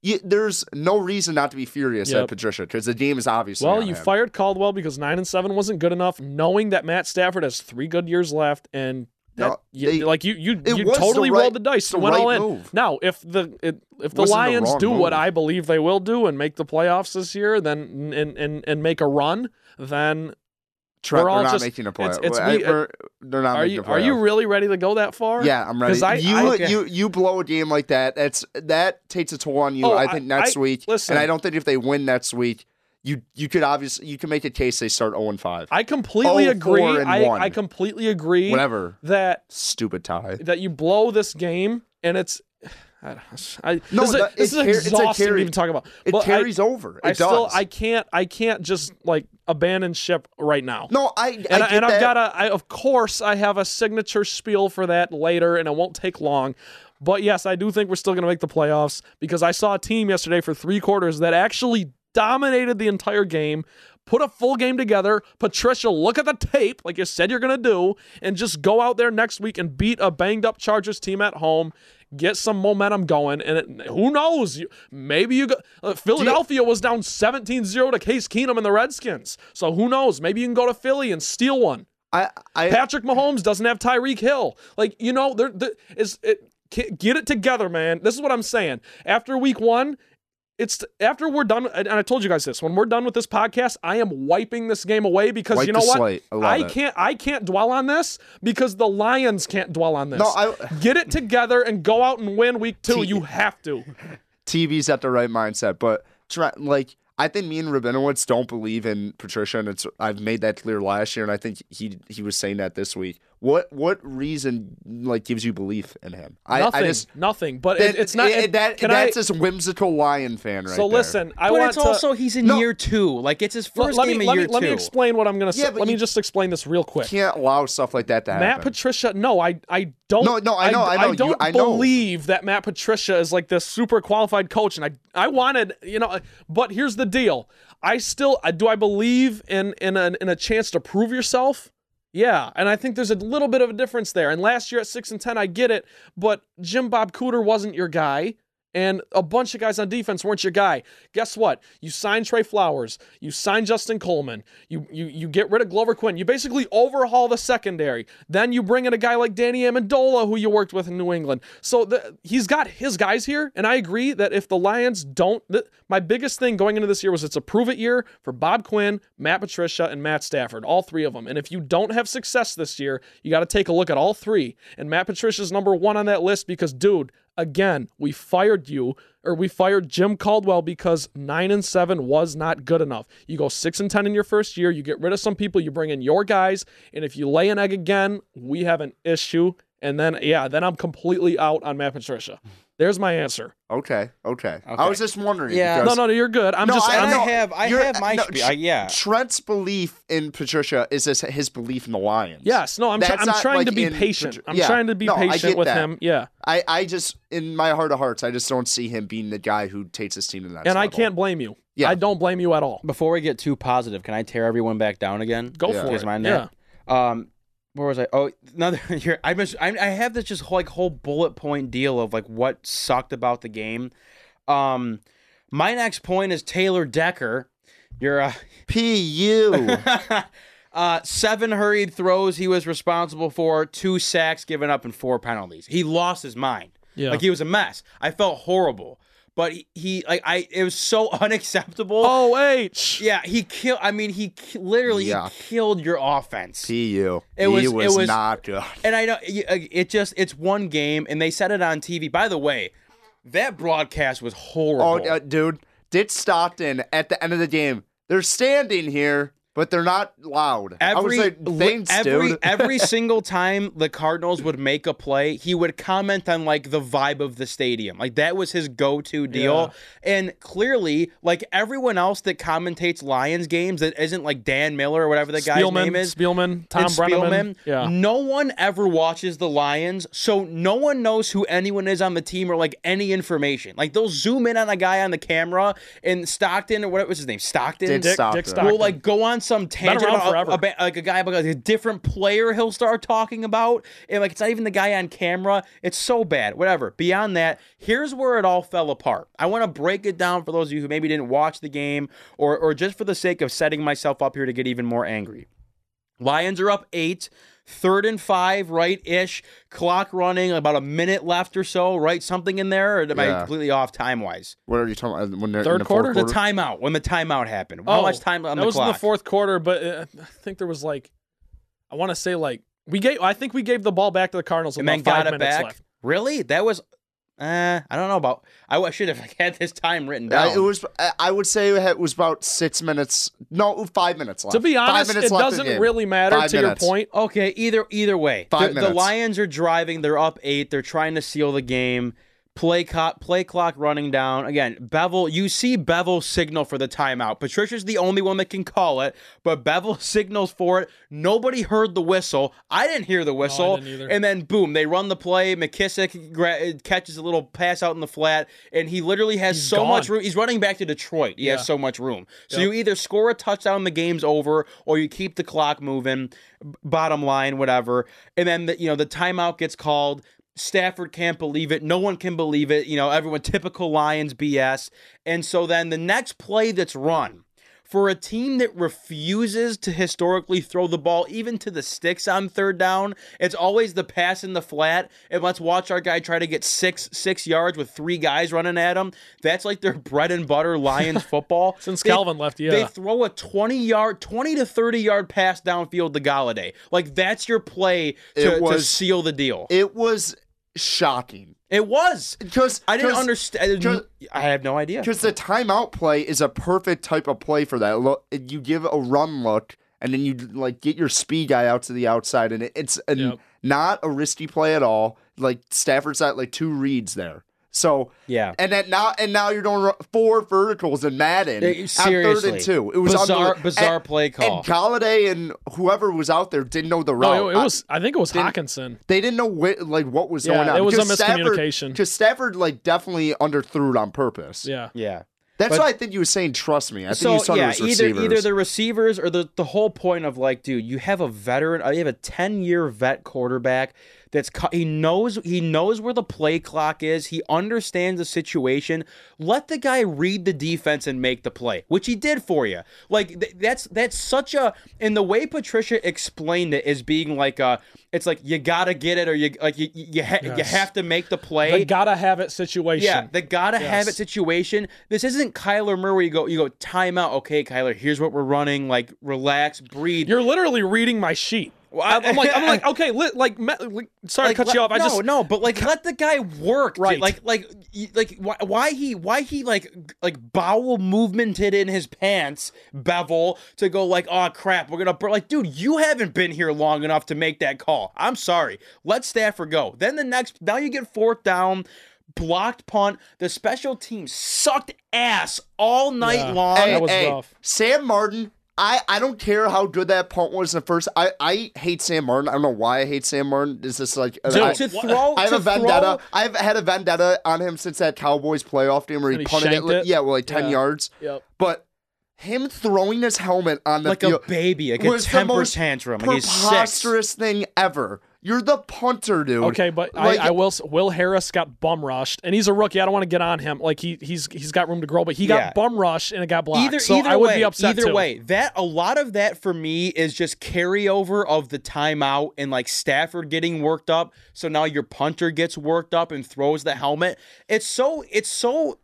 you- there's no reason not to be furious Yep. at Patricia because the game is obviously. Well, you him. fired Caldwell because nine and seven wasn't good enough, knowing that Matt Stafford has three good years left, and that, No, you- they- like you you you was the totally right- rolled the dice the and went all right in. move. Now, if the it, if the the Lions wrong do what. I believe they will do and make the playoffs this year, then and and, and make a run, then Trent, we're all just- making a play. it's- it's I- they're not are making you a are you playoff. really ready to go that far? Yeah, I'm ready. I- you I- you you blow a game like that. That's that takes a toll on you. Oh, I think next week, listen. and I don't think if they win next week, you you could obviously you can make a case they start 0 and 5. I completely Oh, agree. I. I completely agree Whatever. that Stupid tie. that you blow this game and it's I, I No, this, is, that- this it is it's a exhausting carry- to even talk about. It But I- carries over. It I does. still I can't I can't just like abandon ship right now. no, I I and, get I, and I've got a I, of course I have a signature spiel for that later and it won't take long. But yes, I do think we're still going to make the playoffs because I saw a team yesterday for 3 quarters that actually dominated the entire game. Put a full game together. Patricia, look at the tape, like you said you're going to do, and just go out there next week and beat a banged up Chargers team at home. get some momentum going, and it, who knows? You, maybe you go. Uh, Philadelphia was down 17-0 to Case Keenum and the Redskins, so who knows? Maybe you can go to Philly and steal one. I, I Patrick Mahomes doesn't have Tyreek Hill. Like you know, there, there is it. Get it together, man. This is what I'm saying. After week one, it's after we're done. And I told you guys this. When we're done with this podcast, I am wiping this game away because Wipe you know what? I I can't. I can't dwell on this because the Lions can't dwell on this. No, I- get it together and go out and win week two. T- You have to. TV's at the right mindset, but like I think me and Rabinowitz don't believe in Patricia, and it's I've made that clear last year, and I think he he was saying that this week. What what reason like gives you belief in him? I, Nothing. I just nothing. But that, it, it's not. it- it- that can that's I, this whimsical lion fan right so there. listen. I but want it's to. also he's in No. year two. Like it's his first let game me of let year me let me explain what I'm gonna say. Yeah, but let me just explain this real quick. can't allow stuff like that to happen. Matt Patricia, no, I I don't. No, no, I know, I know, you- don't I know. believe that Matt Patricia is like this super qualified coach, and I I wanted, you know, but here's the deal. I still do I believe in in a, in a chance to prove yourself. Yeah, and I think there's a little bit of a difference there. And last year at six and ten, I get it, but Jim Bob Cooter wasn't your guy. And a bunch of guys on defense weren't your guy. Guess what? You signed Trey Flowers. You signed Justin Coleman. You you you get rid of Glover Quin. You basically overhaul the secondary. Then you bring in a guy like Danny Amendola, who you worked with in New England. So the, he's got his guys here, and I agree that if the Lions don't, my biggest thing going into this year was it's a prove it year for Bob Quinn, Matt Patricia, and Matt Stafford, all three of them. And if you don't have success this year, you got to take a look at all three. And Matt Patricia's number one on that list because, dude, again, we fired you or we fired Jim Caldwell because nine and seven was not good enough. You go six and ten in your first year, you get rid of some people, you bring in your guys, and if you lay an egg again, we have an issue. And then yeah, then I'm completely out on Matt Patricia. There's my answer. Okay, okay, I was just wondering. Yeah. because- No, no, no, you're good. I'm No, just I, and I have- I you're- have my no, spiel. I- yeah. Trent's belief in Patricia is his, his belief in the Lions. Yes, no, I'm, try- That's I'm not, trying like, to be in patient. Patri- I'm yeah. trying to be No, I patient get with that. him. Yeah. I, I just in my heart of hearts, I just don't see him being the guy who takes his team to the next And I level. can't blame you. Yeah. I don't blame you at all. Before we get too positive, can I tear everyone back down again? Go Yeah. for You guys it. mind yeah. Um, where was I? Oh, another. Here, I mis- I, I have this just whole, like whole bullet point deal of like what sucked about the game. Um, my next point is Taylor Decker. You're a Pu. uh, seven hurried throws he was responsible for, two sacks given up, and four penalties. He lost his mind. Yeah. Like he was a mess. I felt horrible, but he, he like I it was so unacceptable. Oh, H. Yeah, he killed. I mean, he ki- literally Yuck. he killed your offense. Pu. It was- he it was, was- not good. And I know y- uh, it just it's one game, and they said it on TV. By the way, that broadcast was horrible. Oh, uh, dude, Ditch Stockton at the end of the game. They're standing here, but they're not loud. I was Every thanks, every dude. every single time the Cardinals would make a play, he would comment on like the vibe of the stadium. Like that was his go-to deal. And clearly, like everyone else that commentates Lions games that isn't like Dan Miller or whatever the guy's name is. Spielman, Tom and Brennaman. Yeah. No one ever watches the Lions, so no one knows who anyone is on the team or like any information. Like they'll zoom in on a guy on the camera and Stockton or what was his name? Stockton. Ditch Dick- Stockton. Dick Stockton. will like go on some tangent about, forever. about, like a guy about like, a different player he'll start talking about and like it's not even the guy on camera. It's so bad. Whatever. Beyond that here's where it all fell apart. I want to break it down for those of you who maybe didn't watch the game or or just for the sake of setting myself up here to get even more angry. Lions are up eight Third and five, right ish. Clock running, about a minute left or so, right? Something in there, or am I Yeah. completely off time wise? what are you talking about? When they're Third in the quarter? Fourth The timeout, when the timeout happened. How Oh, much time on that the was clock? in the fourth quarter, but uh, I think there was like, I want to say like we gave. I think we gave the ball back to the Cardinals with and then five got it minutes back. left. Really? That was. Uh, I don't know about. I should have had this time written Uh, down. it was. I- I would say it was about six minutes. No, five minutes left. To be five honest, minutes it left in the doesn't really matter. Five to minutes. your point, okay. Either either way, Five the, the. Lions are driving. They're up eight. They're trying to seal the game. Play clock, play clock running down again. Bevell, you see Bevell signal for the timeout. Patricia's the only one that can call it, but Bevell signals for it. Nobody heard the whistle. I didn't hear the whistle. didn't and then boom, they run the play. McKissick gra- catches a little pass out in the flat, and he literally has He's so gone. much room. He's running back to Detroit. He Yeah. has so much room. So Yep. you either score a touchdown, the game's over, or you keep the clock moving. Bottom line, whatever. And then the, you know the timeout gets called. Stafford can't believe it. No one can believe it. You know, everyone typical Lions BS. And so then the next play that's run for a team that refuses to historically throw the ball even to the sticks on third down, it's always the pass in the flat. And let's watch our guy try to get six six yards with three guys running at him. That's like their bread and butter Lions football. Since They- Calvin left, yeah. They throw a 20 yard, 20 to 30 yard pass downfield to Golladay. Like that's your play to, It to seal the deal. It was shocking It was. because I didn't understand. I have no idea. Because the timeout play is a perfect type of play for that. Look, you give a run look, and then you like get your speed guy out to the outside, and it, it's an, Yep. not a risky play at all. Like Stafford's at like two reads there. So Yeah. and then now and now you're doing four verticals in Madden on third seriously. and two. It was Bizarre- bizarre And- play call. And Golladay and whoever was out there didn't know the route. No, it, it was. I think it was Didn't- Hockenson. they didn't know wh- like what was Yeah, going on. it was a Because Stafford- miscommunication. Because Stafford like definitely underthrew it on purpose. Yeah. yeah. That's But- why I think you were saying trust me. I think So you saw yeah, those either receivers. either the receivers or the the whole point of like, dude, you have a veteran, uh, you have a ten year vet quarterback that's he knows he knows where the play clock is. He understands the situation. Let the guy read the defense and make the play, which he did for you. Like th- that's that's such a and the way Patricia explained it is being like a, it's like you gotta get it or you like you you, ha- you have to make the play. They gotta have it situation. Yeah, the gotta have it situation. This isn't Kyler Murray. You go, you go timeout. Okay, Kyler, here's what we're running. Like, relax, breathe. You're literally reading my sheet. I- I'm, I'm like, I'm like, okay, li- like, me- like, sorry like, to cut you off. I no, just, no, but like, let the guy work. dude. Right. Like, like, like, why, why he, why he, like, like bowel movemented in his pants, Bevell to go like, oh crap, we're gonna, bur-" like, dude, you haven't been here long enough to make that call. I'm sorry. Let Stafford go. Then the next, now you get fourth down. Blocked punt. The special team sucked ass all night Yeah. long. Hey, That was hey, rough. Sam Martin. I, I don't care how good that punt was in the first. I, I hate Sam Martin. I don't know why I hate Sam Martin. Is this like to, I, to throw, I have a vendetta. throw- I've had a vendetta on him since that Cowboys playoff game where he, he punted it, it? Yeah, well, like ten Yeah. yards. Yep. But him throwing his helmet on the like a baby, like a was the temper most tantrum. Like he's six. preposterous thing ever. You're the punter, dude. Okay, but Like- I, I will. Will Harris got bum rushed, and he's a rookie. I don't want to get on him. Like he he's he's got room to grow, but he got Yeah. bum rushed and it got blocked. Either, so either I would way, be upset either too. way, that a lot of that for me is just carryover of the timeout and like Stafford getting worked up. So now your punter gets worked up and throws the helmet. It's so it's so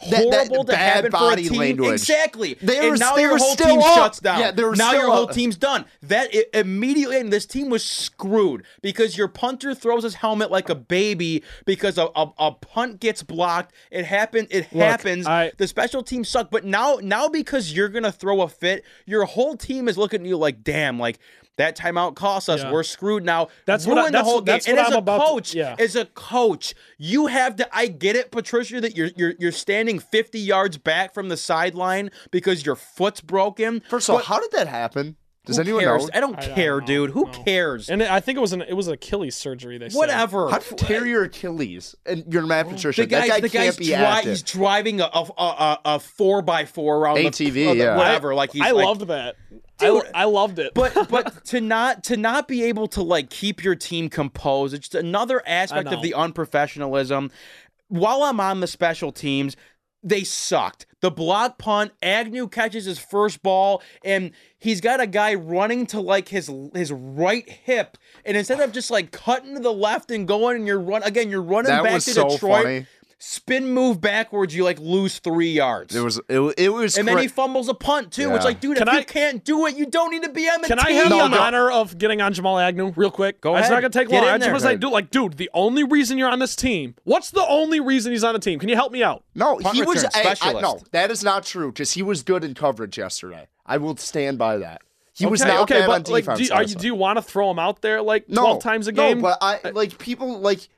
That- that horrible to bad happen for a body team. language. Exactly. They and were- now they your whole still team up. shuts down. Yeah, they were now your still whole team's done. That it, immediately, and this team was screwed because your punter throws his helmet like a baby because a, a, a punt gets blocked. It happened. It happens. I- the special teams suck, but now now because you're gonna throw a fit, your whole team is looking at you like, damn, like that timeout cost us. Yeah. We're screwed now. That's what I- Ruin the that's- whole game. that's and what as I'm a about to- coach, yeah. as a coach, you have to. I get it, Patricia, that you're you're you're standing 50 yards back from the sideline because your foot's broken. First of all, how did that happen? Does who anyone cares? know? I don't I don't care, know. dude. Who No. cares? And I think it was an it was an Achilles surgery. They said. Whatever. How to tear your Achilles and you're Matt Patricia. The guy's, that guy the can't guy's be dri- active. he's driving a a, a, a, a four by four around ATV, the, uh, the- yeah. whatever. like he's I like, loved that. Dude. I, I loved it. but but to not to not be able to like keep your team composed it's just another aspect of know. the unprofessionalism while i'm on the special teams they sucked the block punt agnew catches his first ball and he's got a guy running to like his his right hip and instead of just like cutting to the left and going and you're run again you're running That back to so detroit funny. Spin move backwards you like lose three yards It was it, it was and then he fumbles a punt too. It's like, dude, Can if you can't do it, you don't need to be on the Can team. I have No, the no. honor of getting on Jamal Agnew real quick? Go ahead. It's ahead. not gonna take Get long. I just there. want dude, like, dude, the only reason you're on this team. What's the only reason he's on the team? Can you help me out? No, Punt he was. return I, I, specialist. no, that is not true because he was good in coverage yesterday. I will stand by that. He was not okay, bad but on defense. like, do, are you, do you want to throw him out there like no, twelve times a game? No, but I like people like.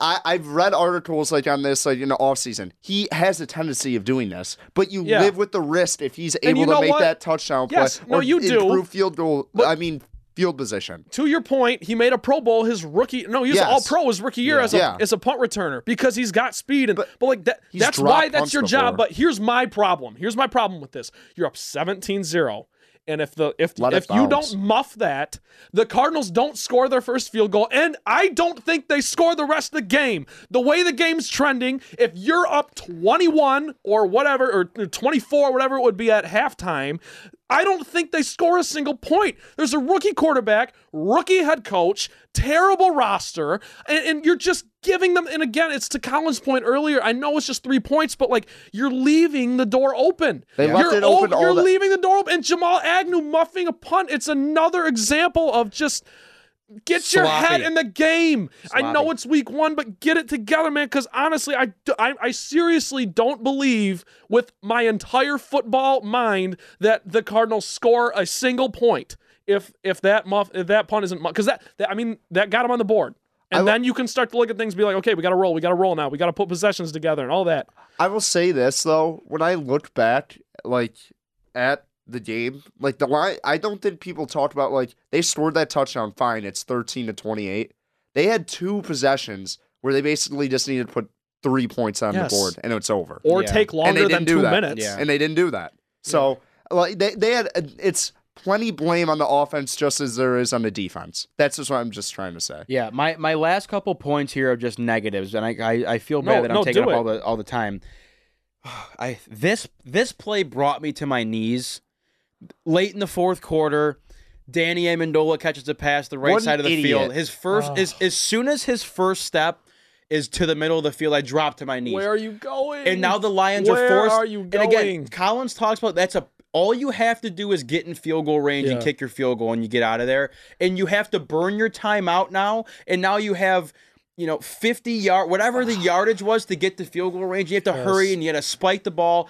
I, I've read articles like on this, like in the off season. He has a tendency of doing this, but you Yeah. live with the risk if he's able to make what? that touchdown play Yes, no, or you do. improve field goal. I mean, field position. to your point, he made a Pro Bowl his rookie. No, he was Yes. All Pro his rookie year as a Yeah. as a punt returner because he's got speed and but, like that. That's why that's your before. job. But here's my problem. Here's my problem with this. You're up 17-0. And if the if Let if you don't muff that, the Cardinals don't score their first field goal, and I don't think they score the rest of the game. The way the game's trending, if you're up 21 or whatever, or 24, whatever it would be at halftime, I don't think they score a single point. There's a rookie quarterback, rookie head coach, terrible roster, and, and you're just giving them. And again, it's to Colin's point earlier. I know it's just three points, but like you're leaving the door open. They you're left it open You're the- leaving the door open. And Jamal Agnew muffing a punt. It's another example of just. Get your head in the game. I know it's week one, but get it together, man. Because honestly, I I seriously don't believe with my entire football mind that the Cardinals score a single point if if that muff if that punt isn't because that, that I mean that got him on the board. And then you can start to look at things, and be like, okay, we got to roll, we got to roll now, we got to put possessions together, and all that. I will say this though, when I look back, like at the game, like the line, I don't think people talked about like they scored that touchdown. Fine, it's thirteen to twenty-eight. They had two possessions where they basically just needed to put three points on Yes. the board and it's over. Or Yeah. take and longer they than didn't do two that. minutes. Yeah. And they didn't do that. So like they they had it's plenty blame on the offense just as there is on the defense. That's just what I'm just trying to say. Yeah, my, my last couple points here are just negatives, and I I, I feel No, bad that I'm no, taking up it. all the all the time. I this this play brought me to my knees late in the fourth quarter. Danny Amendola catches a pass the right What side of the an field. His first is as soon as his first step is to the middle of the field, I drop to my knees. Where are you going? and now the Lions Where are forced. Where are you And again. Collins talks about that's a all you have to do is get in field goal range and kick your field goal and you get out of there. And you have to burn your time out now. And now you have, you know, 50 yard whatever the yardage was to get to field goal range. You have to hurry and you got to spike the ball.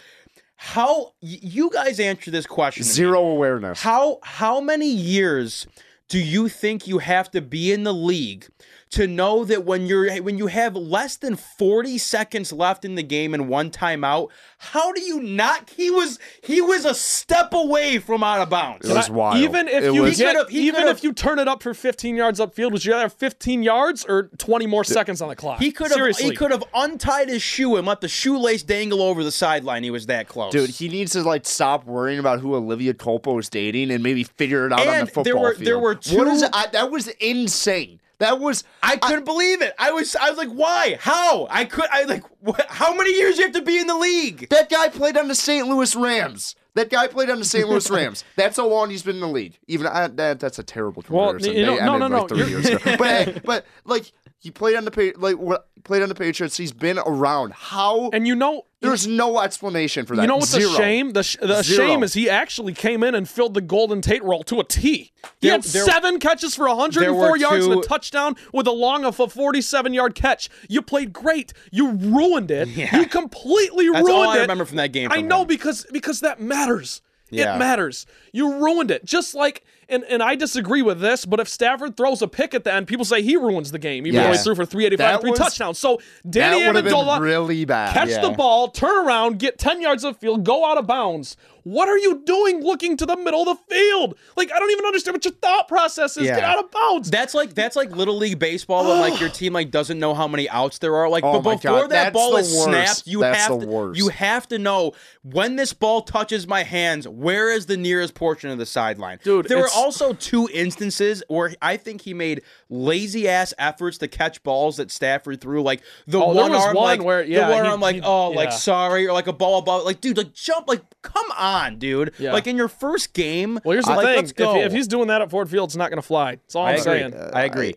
How you guys answer this question? Zero awareness. How how many years do you think you have to be in the league to know that when you're when you have less than 40 seconds left in the game and one timeout, how do you not he was he was a step away from out of bounds. It was wild. Even if It you was- He get, could've- he even if you turn it up for 15 yards upfield, would you rather have 15 yards or 20 more seconds on the clock? He could have he could have untied his shoe and let the shoelace dangle over the sideline. He was that close. Dude, he needs to like stop worrying about who Olivia Culpo is dating and maybe figure it out on the football there were- field. there were What is two- it? I, that was insane. That was I couldn't believe it. I was I was like, why? How? I could I like what, how many years you have to be in the league? that guy played on the St. Louis Rams. That guy played on the St. Louis Rams. That's how long he's been in the league. Even I, that, that's a terrible Well, comparison. you know- They no, ended, no, like, no, three years ago. But hey, but like he played on the like played on the Patriots. He's been around. How? and you know, there's no explanation for that. you know what's Zero. a shame? The, sh- the Zero. shame is he actually came in and filled the Golden Tate role to a T. He There- had there- seven catches for 104 there were yards and a touchdown with a long of a 47 yard catch. You played great. You ruined it. You completely That's ruined all I it. remember from that game I know him. because because that matters. Yeah. It matters. You ruined it. Just like and, and I disagree with this, but if Stafford throws a pick at the end, people say he ruins the game, even though he threw for 385 That three was- touchdowns. So Danny Amendola really bad. catch Yeah. the ball, turn around, get 10 yards of field, go out of bounds. What are you doing looking to the middle of the field? Like, I don't even understand what your thought process is. Yeah. Get out of bounds. That's like that's like little league baseball when like your team like doesn't know how many outs there are. Like, Oh but before God, that that's ball is worst. snapped, you That's have the to worst. you have to know when this ball touches my hands. Where is the nearest portion of the sideline, Dude, There were also two instances where I think he made lazy ass efforts to catch balls that Stafford threw. Like the Oh, there one was arm, one like where- yeah, the one he- arm, like he- oh, like sorry, or like a ball above. Like dude, like jump, like come on, dude. Yeah. Like in your first game. well, here's the like, thing. Let's If, go. if he's doing that at Ford Field, it's not going to fly. That's all I I'm agree. saying. I agree.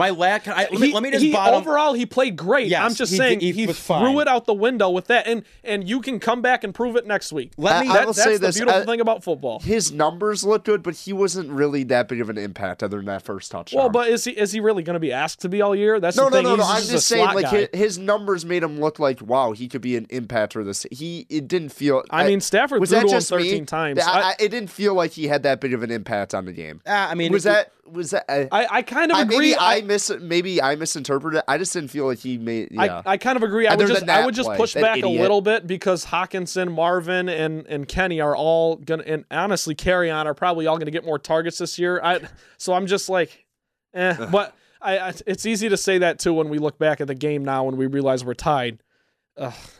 My lack. I, let, me, He- let me just he- bottom. overall he played great. Yes, I'm just he saying did- he, he was threw fine. it out the window with that, and and you can come back and prove it next week. Let me- I will that's say the this, beautiful I- thing about football. His numbers look good, but he wasn't really that big of an impact other than that first touchdown. Well, but is he is he really going to be asked to be all year? That's no, the no, thing. no, no. He's I'm just, just saying, like his, his numbers made him look like wow, he could be an impact impactor. This he it didn't feel. I mean, Stafford was threw that to him just me? 13 times. I, I- I- it didn't feel like he had that big of an impact on the game. Ah, I mean, was that was that? Uh, I, I kind of I, agree. maybe I, I, miss maybe I misinterpreted it. I just didn't feel like he made. Yeah. I, I kind of agree. I would just I would just play, push back idiot. a little bit because Hockenson, Marvin, and and Kenny are all gonna and honestly Kerryon are probably all gonna get more targets this year. I so I'm just like, eh. but I, I it's easy to say that too when we look back at the game now when we realize we're tied.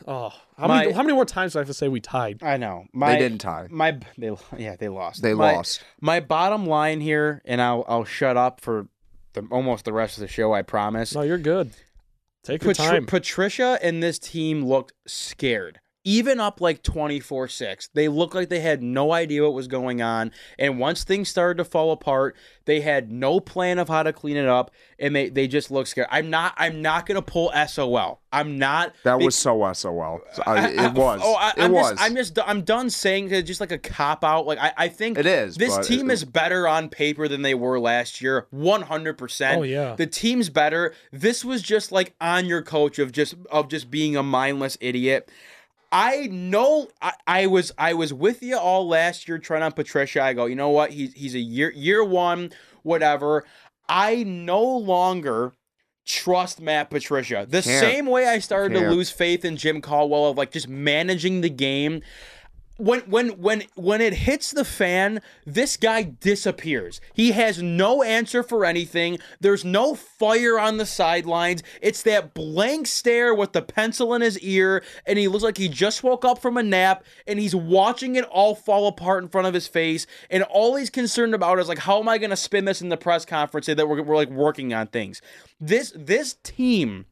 Oh, how My- many how many more times do I have to say we tied? I know. My, They didn't tie. My they yeah they lost. They My- lost. My bottom line here, and I'll I'll shut up for the, almost the rest of the show. I promise. No, you're good. Take your time. Patricia and this team looked scared. Even up like 24 6, they looked like they had no idea what was going on. And once things started to fall apart, they had no plan of how to clean it up. And they, they just looked scared. I'm not I'm not gonna pull SOL. I'm not That was so SOL. I, I- it oh, was. Oh, I, it I'm was. just, I'm just, I'm done saying it's just like a cop out. Like I, I think It is, This team it- is better on paper than they were last year, 100. percent Oh, yeah. the team's better. This was just like on your coach of just of just being a mindless idiot. I know I, I was I was with you all last year trying on Patricia. I go, you know what? He's he's a year year one, whatever. I no longer trust Matt Patricia. The Can't. same way I started to Can't. lose faith in Jim Caldwell of like just managing the game. When when when when it hits the fan, this guy disappears. He has no answer for anything. There's no fire on the sidelines. It's that blank stare with the pencil in his ear, and he looks like he just woke up from a nap, and he's watching it all fall apart in front of his face. And all he's concerned about is like, how am I going to spin this in the press conference? Say that we're, we're like working on things. This this team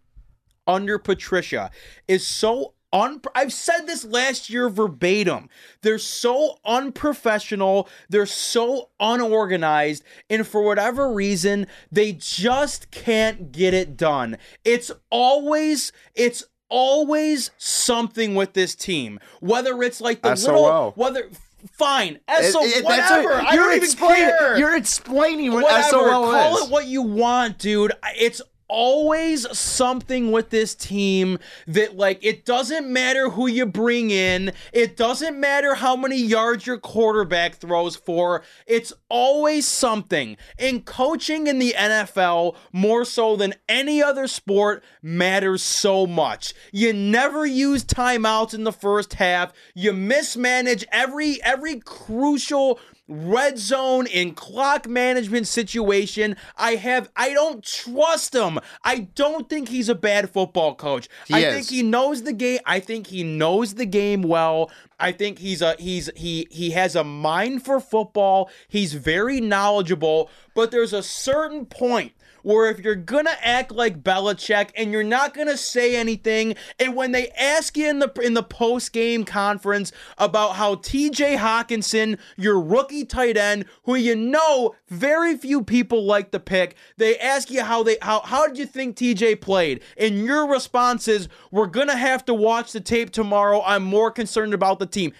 under Patricia is so un I've said this last year verbatim. They're so unprofessional, they're so unorganized, and for whatever reason, they just can't get it done. It's always it's always something with this team. Whether it's like the SOL. little whether fine, SO it- whatever. what- I you're don't even explaining- care You're explaining what whatever. SOL Call is. it what you want, dude. It's always something with this team that like it doesn't matter who you bring in it doesn't matter how many yards your quarterback throws for it's always something. And coaching in the NFL more so than any other sport matters so much. You never use timeouts in the first half. You mismanage every every crucial red zone and clock management situation. I have I don't trust him. I don't think he's a bad football coach. He I is. think he knows the game. I think he knows the game well. I think he's a he's he he has a mind for football. He's very knowledgeable, but there's a certain point where if you're gonna act like Belichick and you're not gonna say anything, and when they ask you in the in the post game conference about how T.J. Hockenson, your rookie tight end, who you know very few people like to pick, they ask you how they how how did you think T.J. played, and your response is, "We're gonna have to watch the tape tomorrow. I'm more concerned about the team."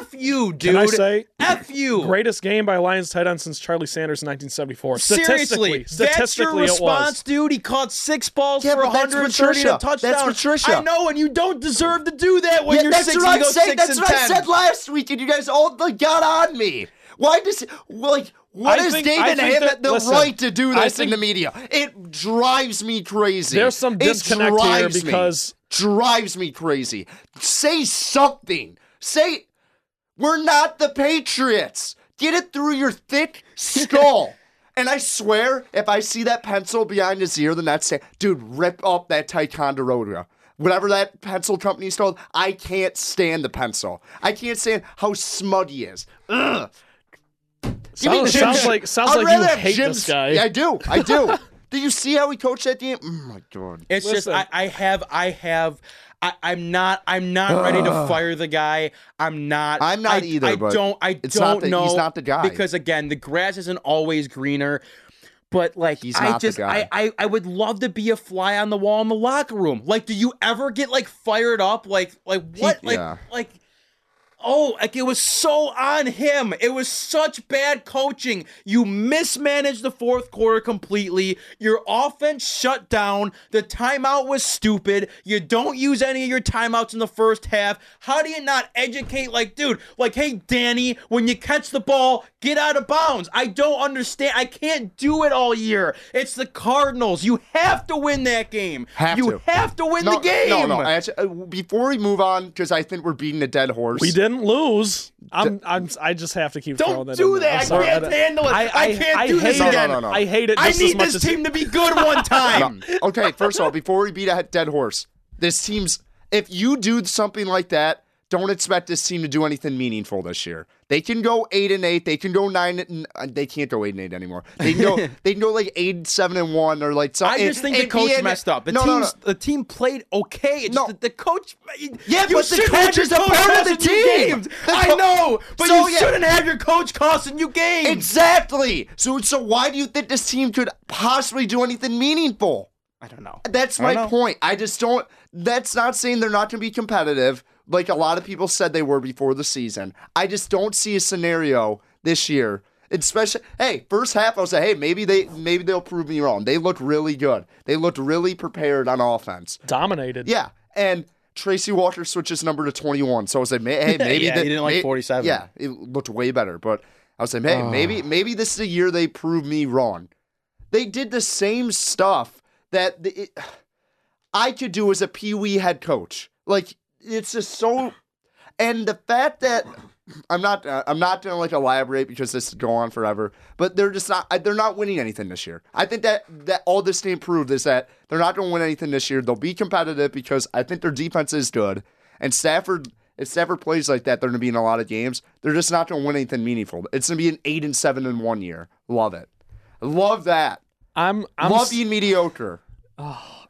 F you, dude. Can I say F you. greatest game by Lions tight end since Charlie Sanders in 1974? Seriously, Statistically, that's your statistically, it response, was. dude. He caught six balls Yeah, for that's 130 and a touchdown. That's Patricia. I know, and you don't deserve to do that when Yeah, you're that's six. what You I'm go saying. six That's and what I said last week, and you guys all like, got on me. Why does like what I is think- David I think him that- at the listen, right to do I this in the media? It drives me crazy. There's some It disconnect here drives me. because- drives me crazy. Say something. Say we're not the Patriots. Get it through your thick skull. And I swear, if I see that pencil behind his ear then that's day, dude, rip up that Ticonderoga. Whatever that pencil company's called, I can't stand the pencil. I can't stand how smug he is. Ugh. Sounds, Jim sounds like sounds I'd like you hate Jim this guy. Yeah, I do. I do. do you see how he coached that game? Oh my god. It's just I, I have I have I, I'm not I'm not ready to fire the guy. I'm not. I'm not I, either, I don't I don't the- know. he's not the guy. because again the grass isn't always greener. But like He's I just. I, I I would love to be a fly on the wall in the locker room. Like, do you ever get like fired up? Like like what? like yeah. like Oh, like it was so on him. It was such bad coaching. You mismanaged the fourth quarter completely. Your offense shut down. The timeout was stupid. You don't use any of your timeouts in the first half. How do you not educate like dude, like hey Danny, when you catch the ball, get out of bounds. I don't understand. I can't do it all year. It's the Cardinals. You have to win that game. Have you to. have to win No, the game. no, no. Actually, uh, before we move on, because I think we're beating a dead horse. We didn't lose. I'm, I'm, I just have to keep throwing Don't that do in there. that. I'm I can't handle it. I can't do this hate again. No, no, no. I hate it. I Just as need much this as team to be good one time. Okay, first of all, before we beat a dead horse, this team's if you do something like that, don't expect this team to do anything meaningful this year. They can go eight and eight. They can go nine. And, uh, they can't go eight and eight anymore. They can go. they can go like eight, seven and one, or like something. I just think the coach messed up. The no, no, no. the team played okay. It's No. that the coach. Yeah, but the coach is a coach part of the team. The I know, but So, you yeah. shouldn't have your coach costing you games. Exactly. So, so why do you think this team could possibly do anything meaningful? I don't know. That's I my know. point. I just don't. That's not saying they're not going to be competitive, like a lot of people said they were before the season. I just don't see a scenario this year. Especially, hey, first half I was like, hey, maybe they maybe they'll prove me wrong. They looked really good. They looked really prepared on offense. Dominated. Yeah, and Tracy Walker switches number to twenty one. So I was like, hey, maybe Yeah, they, he didn't like 47. Yeah, it looked way better. But I was like, hey, maybe maybe this is a year they prove me wrong. They did the same stuff that the, it, I could do as a Pee Wee head coach. Like it's just so, and the fact that I'm not uh, I'm not gonna like elaborate because this could go on forever. But they're just not they're not winning anything this year. I think that that all this team proved is that they're not gonna win anything this year. They'll be competitive because I think their defense is good. And Stafford, if Stafford plays like that, they're gonna be in a lot of games. They're just not gonna win anything meaningful. It's gonna be an eight and seven in one year. Love it. Love that. I'm I'm Love s- being mediocre.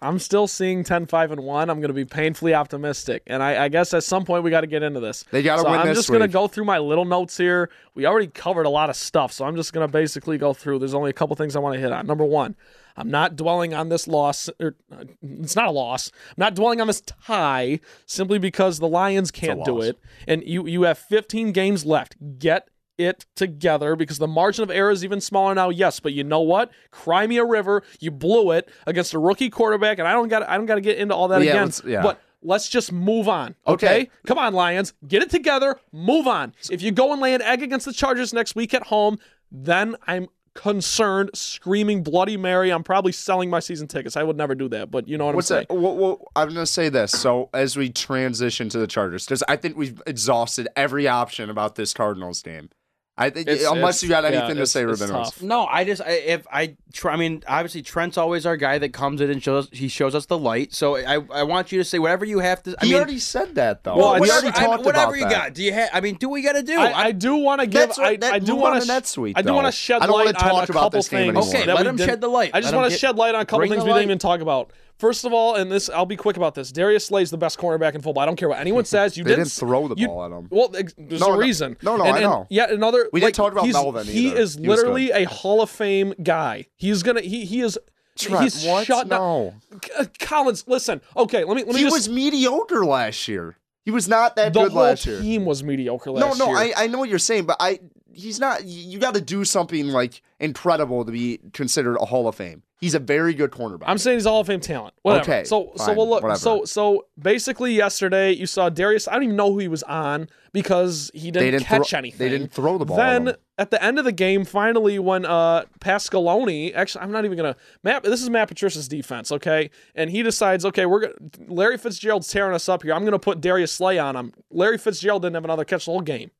I'm still seeing 10 5 and 1. I'm going to be painfully optimistic. And I, I guess at some point we got to get into this. They gotta so win I'm this just going to go through my little notes here. We already covered a lot of stuff. So I'm just going to basically go through. There's only a couple things I want to hit on. Number one, I'm not dwelling on this loss. Or, uh, it's not a loss. I'm not dwelling on this tie simply because the Lions can't do it. And you, you have 15 games left. Get it together because the margin of error is even smaller now. Yes, but you know what? Cry me a river. You blew it against a rookie quarterback, and I don't got I don't got to get into all that Yeah, again. yeah. But let's just move on. Okay? Okay. Come on, Lions, get it together. Move on. If you go and lay an egg against the Chargers next week at home, then I'm concerned, screaming bloody Mary. I'm probably selling my season tickets. I would never do that, but you know what What's I'm saying. that? Well, well, I'm going to say this. So, as we transition to the Chargers, because I think we've exhausted every option about this Cardinals game. I think, It's- unless you got yeah, anything to say, it's Rabinowitz. No, I just I, if I try. I mean, obviously Trent's always our guy that comes in and shows he shows us the light. So I I want you to say whatever you have to. I He mean, already said that, though. Well, we whatever, already I- talked whatever about you that. got. Do you have? I mean, do what you got to do. I, I do want to give. I, that- I do want to. to next week, I do want to shed I don't wanna light on talk a about couple this game things. anymore. Okay, let him shed the light. I just want to shed light on a couple things we didn't even talk about. First of all, and this I'll be quick about this. Darius Slay's the best cornerback in football. I don't care what anyone says. You didn't didn't throw the you- ball at him. Well, there's No, a no. reason. No, no, and, I and know. Yet another. We didn't talk about Melvin He either. is He literally a Hall of Fame guy. He's gonna. He he is. Trent, he's what? shut. No. C- uh, Collins, listen. Okay, let me let me He just. was mediocre last year. He was not that good last year. The whole team was mediocre No, last no, year. I, I know what you're saying, but I he's not. You got to do something like incredible to be considered a Hall of Fame. He's a very good cornerback. I'm saying he's all of Fame talent. Whatever. Okay, So so we'll look. whatever. So so basically yesterday you saw Darius. I don't even know who he was on because he didn't, didn't catch throw- anything. they didn't throw the ball Then at the end of the game, finally when uh Pasqualoni, actually I'm not even gonna Matt. This is Matt Patricia's defense, okay? And he decides, okay, we're gonna Larry Fitzgerald's tearing us up here. I'm gonna put Darius Slay on him. Larry Fitzgerald didn't have another catch the whole game.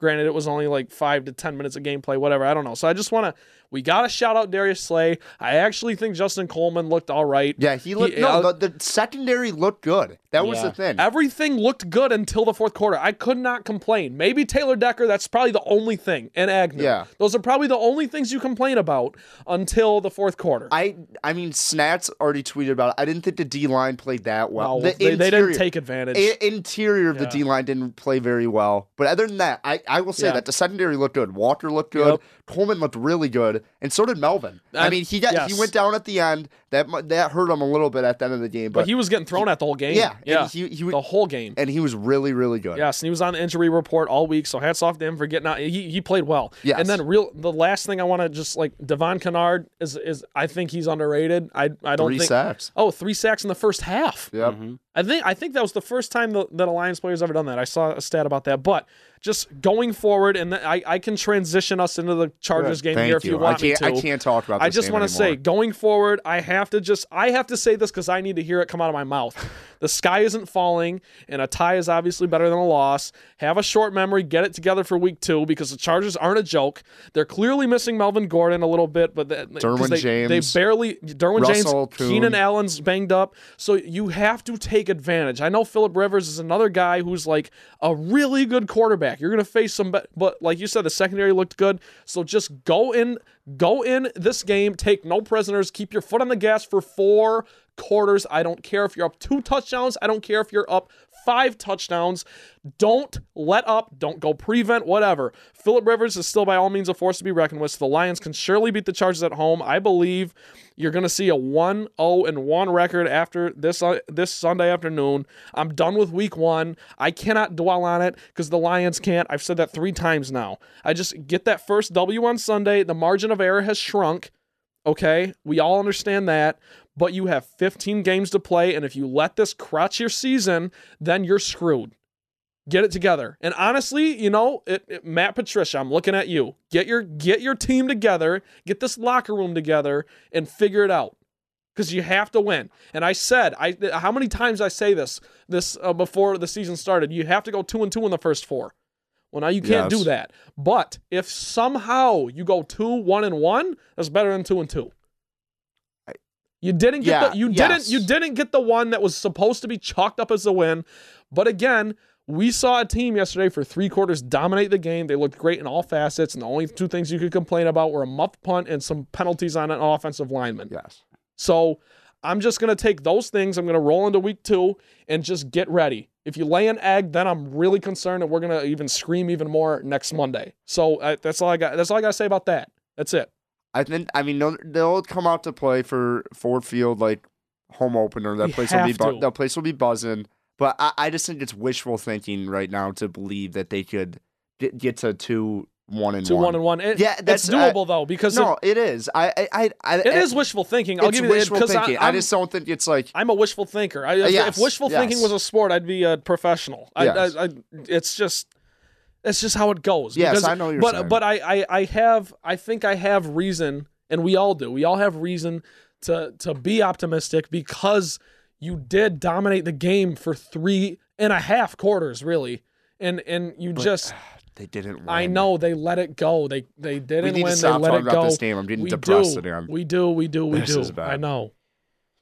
Granted, it was only like five to ten minutes of gameplay, whatever. I don't know. So I just want to. We got to shout out Darius Slay. I actually think Justin Coleman looked all right. yeah, he looked. He- no, uh, the, the secondary looked good. That was Yeah. the thing. Everything looked good until the fourth quarter. I could not complain. Maybe Taylor Decker, that's probably the only thing. And Agnew. Yeah. Those are probably the only things you complain about until the fourth quarter. I I mean, Snats already tweeted about it. I didn't think the D line played that well. No, the they, they didn't take advantage. I- interior of the D line didn't play very well. But other than that, I, I will say Yeah. that the secondary looked good. Walker looked good. Yep. Coleman looked really good, and so did Melvin. I mean, he got yes. he went down at the end. That that hurt him a little bit at the end of the game, but but, he was getting thrown at the whole game. yeah, Yeah. he, he was- the whole game. and he was really really good. Yes, and he was on the injury report all week. So hats off to him for getting out. He, he played well. Yes. And then real the last thing I want to just like Devon Kennard is is I think he's underrated. I I don't three think. sacks. Oh, three sacks in the first half. Yep. Mm-hmm. I think I think that was the first time the, that a Lions player's ever done that. I saw a stat about that. But just going forward, and th- I, I can transition us into the Chargers game Thank here if you, you. want I can't me to. I can't talk about. This I just want to say, going forward, I have to just I have to say this because I need to hear it come out of my mouth. The sky isn't falling, and a tie is obviously better than a loss. Have a short memory, get it together for week two because the Chargers aren't a joke. They're clearly missing Melvin Gordon a little bit, but that, Derwin they, James, they barely Derwin Russell James, Kuhn. Keenan Allen's banged up, so you have to take advantage. I know Philip Rivers is another guy who's like a really good quarterback. You're gonna face some, be- but like you said, the secondary looked good. So just go in, go in this game, take no prisoners, keep your foot on the gas for four quarters. I don't care if you're up two touchdowns. I don't care if you're up five touchdowns. Don't let up. Don't go prevent, whatever. Philip Rivers is still by all means a force to be reckoned with. So the Lions can surely beat the Chargers at home. I believe you're going to see a 1 0 and 1 record after this uh, this Sunday afternoon. I'm done with week 1. I cannot dwell on it cuz the Lions can't. I've said that 3 times now. I just get that first W on Sunday. The margin of error has shrunk. Okay? We all understand that, but you have 15 games to play and if you let this crutch your season, then you're screwed. Get it together. And honestly, you know, it, it- Matt Patricia, I'm looking at you. Get your get your team together, get this locker room together, and figure it out. Because you have to win. And I said, I how many times I say this this uh, before the season started? You have to go two and two in the first four. Well, now you can't Yes. do that. But if somehow you go two one and one, that's better than two and two. You didn't get Yeah, the you yes. didn't you didn't get the one that was supposed to be chalked up as a win. But again, we saw a team yesterday for three quarters dominate the game. They looked great in all facets, and the only two things you could complain about were a muffed punt and some penalties on an offensive lineman. Yes. So I'm just going to take those things. I'm going to roll into week two and just get ready. If you lay an egg, then I'm really concerned and we're going to even scream even more next Monday. So uh, that's all I got. That's all I got to say about that. That's it. I think. I mean, they'll, they'll come out to play for Ford Field like home opener. That We place will be. Bu- that place will be buzzing. But I, I just think it's wishful thinking right now to believe that they could get, get to two one and Two one. one and one. It- Yeah, that's- it's doable though because No, it, it is. I. I. I, I it is wishful thinking. I'll give you wishful because thinking. I, I just don't think it's like. I'm a wishful thinker. I, if, yes, if wishful thinking was a sport, I'd be a professional. I, Yes. I, I, it's just, it's just how it goes. Yes, Because- I know you're but saying. but I, I I have I think I have reason, and we all do. We all have reason to to be optimistic because you did dominate the game for three and a half quarters, really, and and you just. Uh, they didn't. Win. I know they let it go. They they didn't we need to stop they let talking it about go. this game. I'm getting we depressed do. again. We do. We do. We This do. is bad. I know.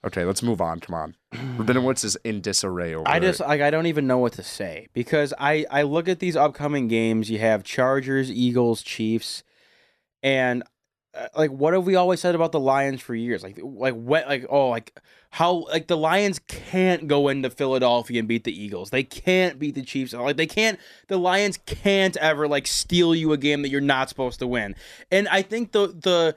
Okay, let's move on. Come on. Rabinowitz is in disarray over I it. just like I don't even know what to say because I I look at these upcoming games. You have Chargers, Eagles, Chiefs, and uh, like what have we always said about the Lions for years? Like like what like oh like how like the Lions can't go into Philadelphia and beat the Eagles. They can't beat the Chiefs. Like they can't. The Lions can't ever like steal you a game that you're not supposed to win. And I think the the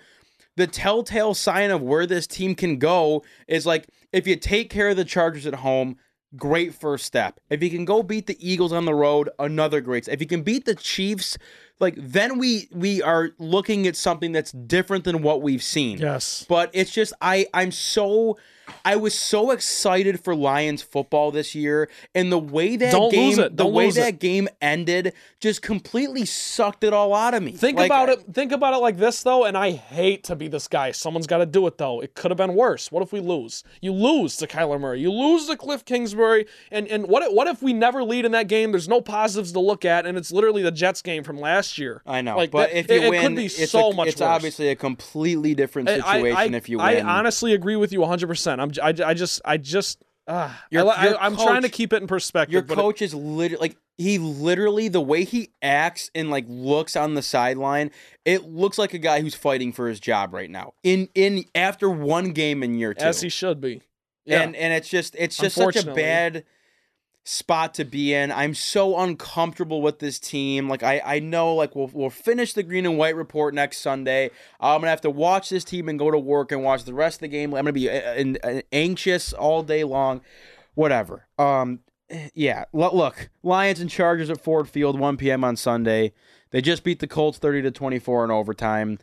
the telltale sign of where this team can go is like if you take care of the Chargers at home, great first step. If you can go beat the Eagles on the road, another great step. If you can beat the Chiefs, like then we we are looking at something that's different than what we've seen. Yes. But it's just I I'm so I was so excited for Lions football this year, and the way that Don't game, it. the way that it. game ended, just completely sucked it all out of me. Think Like, about it. Think about it like this, though. And I hate to be this guy. Someone's got to do it, though. It could have been worse. What if we lose? You lose to Kyler Murray. You lose to Cliff Kingsbury. And and what if, what if we never lead in that game? There's no positives to look at, and it's literally the Jets game from last year. I know, Like, but that- if you it, it win, could be it's so a, much it's worse. obviously a completely different situation I, if you win. I honestly agree with you 100. percent I'm I, I just I just uh, Your- I, your am trying to keep it in perspective. Your coach is literally like he literally the way he acts and like looks on the sideline, it looks like a guy who's fighting for his job right now. In in after one game in year two, as he should be. Yeah. and and it's just it's just such a bad spot to be in. I'm so uncomfortable with this team. Like I I know like we'll we'll finish the green and white report next Sunday. I'm gonna have to watch this team and go to work and watch the rest of the game. I'm gonna be uh, in, uh, anxious all day long. Whatever. Um. Yeah. Look, look. Lions and Chargers at Ford Field, 1 p.m. on Sunday. They just beat the Colts 30 to 24 in overtime.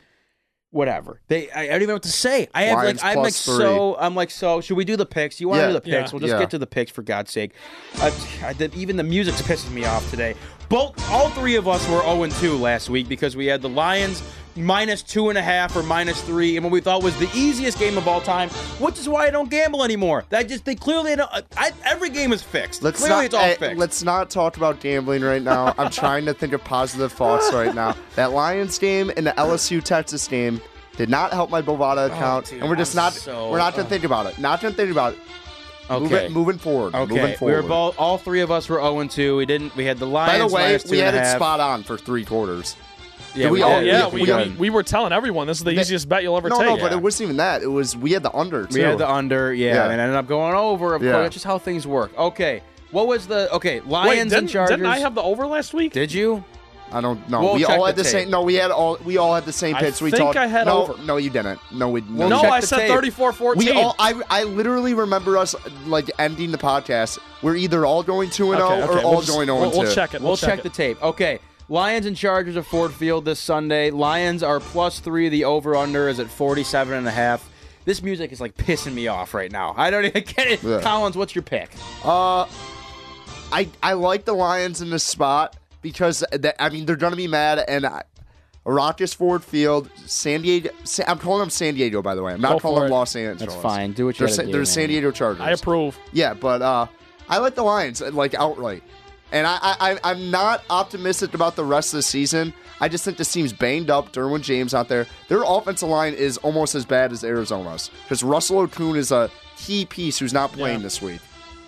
Whatever. They. I, I don't even know what to say. I have Lions like. I'm like three. so. I'm like so. Should we do the picks? You want to do the picks? Yeah. We'll just Yeah. get to the picks for God's sake. Uh, I did- even the music pisses me off today. Both, all three of us were 0 2 last week because we had the Lions minus two and a half or minus three in what we thought was the easiest game of all time, which is why I don't gamble anymore. That just they clearly don't. I, every game is fixed. Let's clearly not, it's all eh, fixed. let's not talk about gambling right now. I'm trying to think of positive thoughts right now. That Lions game and the LSU Texas game did not help my Bovada account, Oh, dude, and we're just I'm not so- we're not gonna oh. think about it. Not gonna think about it. Okay. it- moving forward. Okay, Moving we forward. were both. All three of us were zero and two. We didn't. We had the Lions. By the way, we had it spot on for three quarters. Yeah, we we, all- yeah, we- we, we- we, we were telling everyone this is the That- easiest bet you'll ever No, take. no, but Yeah. it wasn't even that. It was we had the under too. We had the under, yeah, Yeah. and it ended up going over. Of Yeah. course, that's just how things work. Okay, what was the okay Lions didn't, and Chargers? didn't I have the over last week? Did you? I don't know. We'll we check all had the the tape. same. No, we had all. We all had the same I picks. we think talked. I had no, over. No, you didn't. No, we. We'll no, I said tape. 34-14. We all. I. I literally remember us like ending the podcast. We're either all going two and zero Okay, oh or okay, all we'll just- going zero we'll, we'll check it. We'll, We'll, check, it. the tape. Okay, Lions and Chargers at Ford Field this Sunday. Lions are plus three. The over under is at 47 and a half. This music is like pissing me off right now. I don't even get it. Yeah. Collins, what's your pick? Uh, I I like the Lions in this spot because that, I mean they're gonna be mad and. I, Rockus Ford Field, San Diego. Sa- I'm calling them San Diego, by the way. I'm not Go calling them it. Los Angeles. That's fine. Do what you They're, gotta Sa- do, they're. San Diego Chargers. I approve. Yeah, but uh, I like the Lions like outright, and I, I I'm not optimistic about the rest of the season. I just think this team's banged up. Derwin James out there, their offensive line is almost as bad as Arizona's because Russell Okung is a key piece who's not playing Yeah. this week.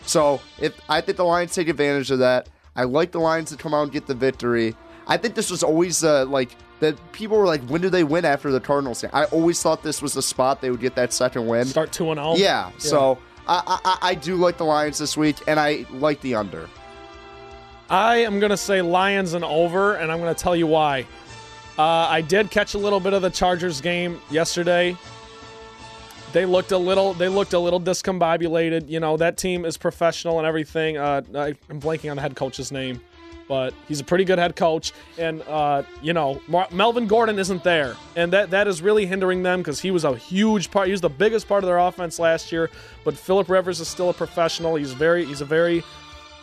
So if I think the Lions take advantage of that, I like the Lions to come out and get the victory. I think this was always uh, like that. People were like, when do they win after the Cardinals? I always thought this was the spot they would get that second win. Start 2 and 0. Yeah, so I, I I do like the Lions this week, and I like the under. I am going to say Lions and over, and I'm going to tell you why. Uh, I did catch a little bit of the Chargers game yesterday. They looked a little. They looked a little discombobulated. You know that team is professional and everything. Uh, I, I'm blanking on the head coach's name, but he's a pretty good head coach. And uh, you know Mar- Melvin Gordon isn't there, and that that is really hindering them because he was a huge part. He was the biggest part of their offense last year. But Philip Rivers is still a professional. He's very. He's a very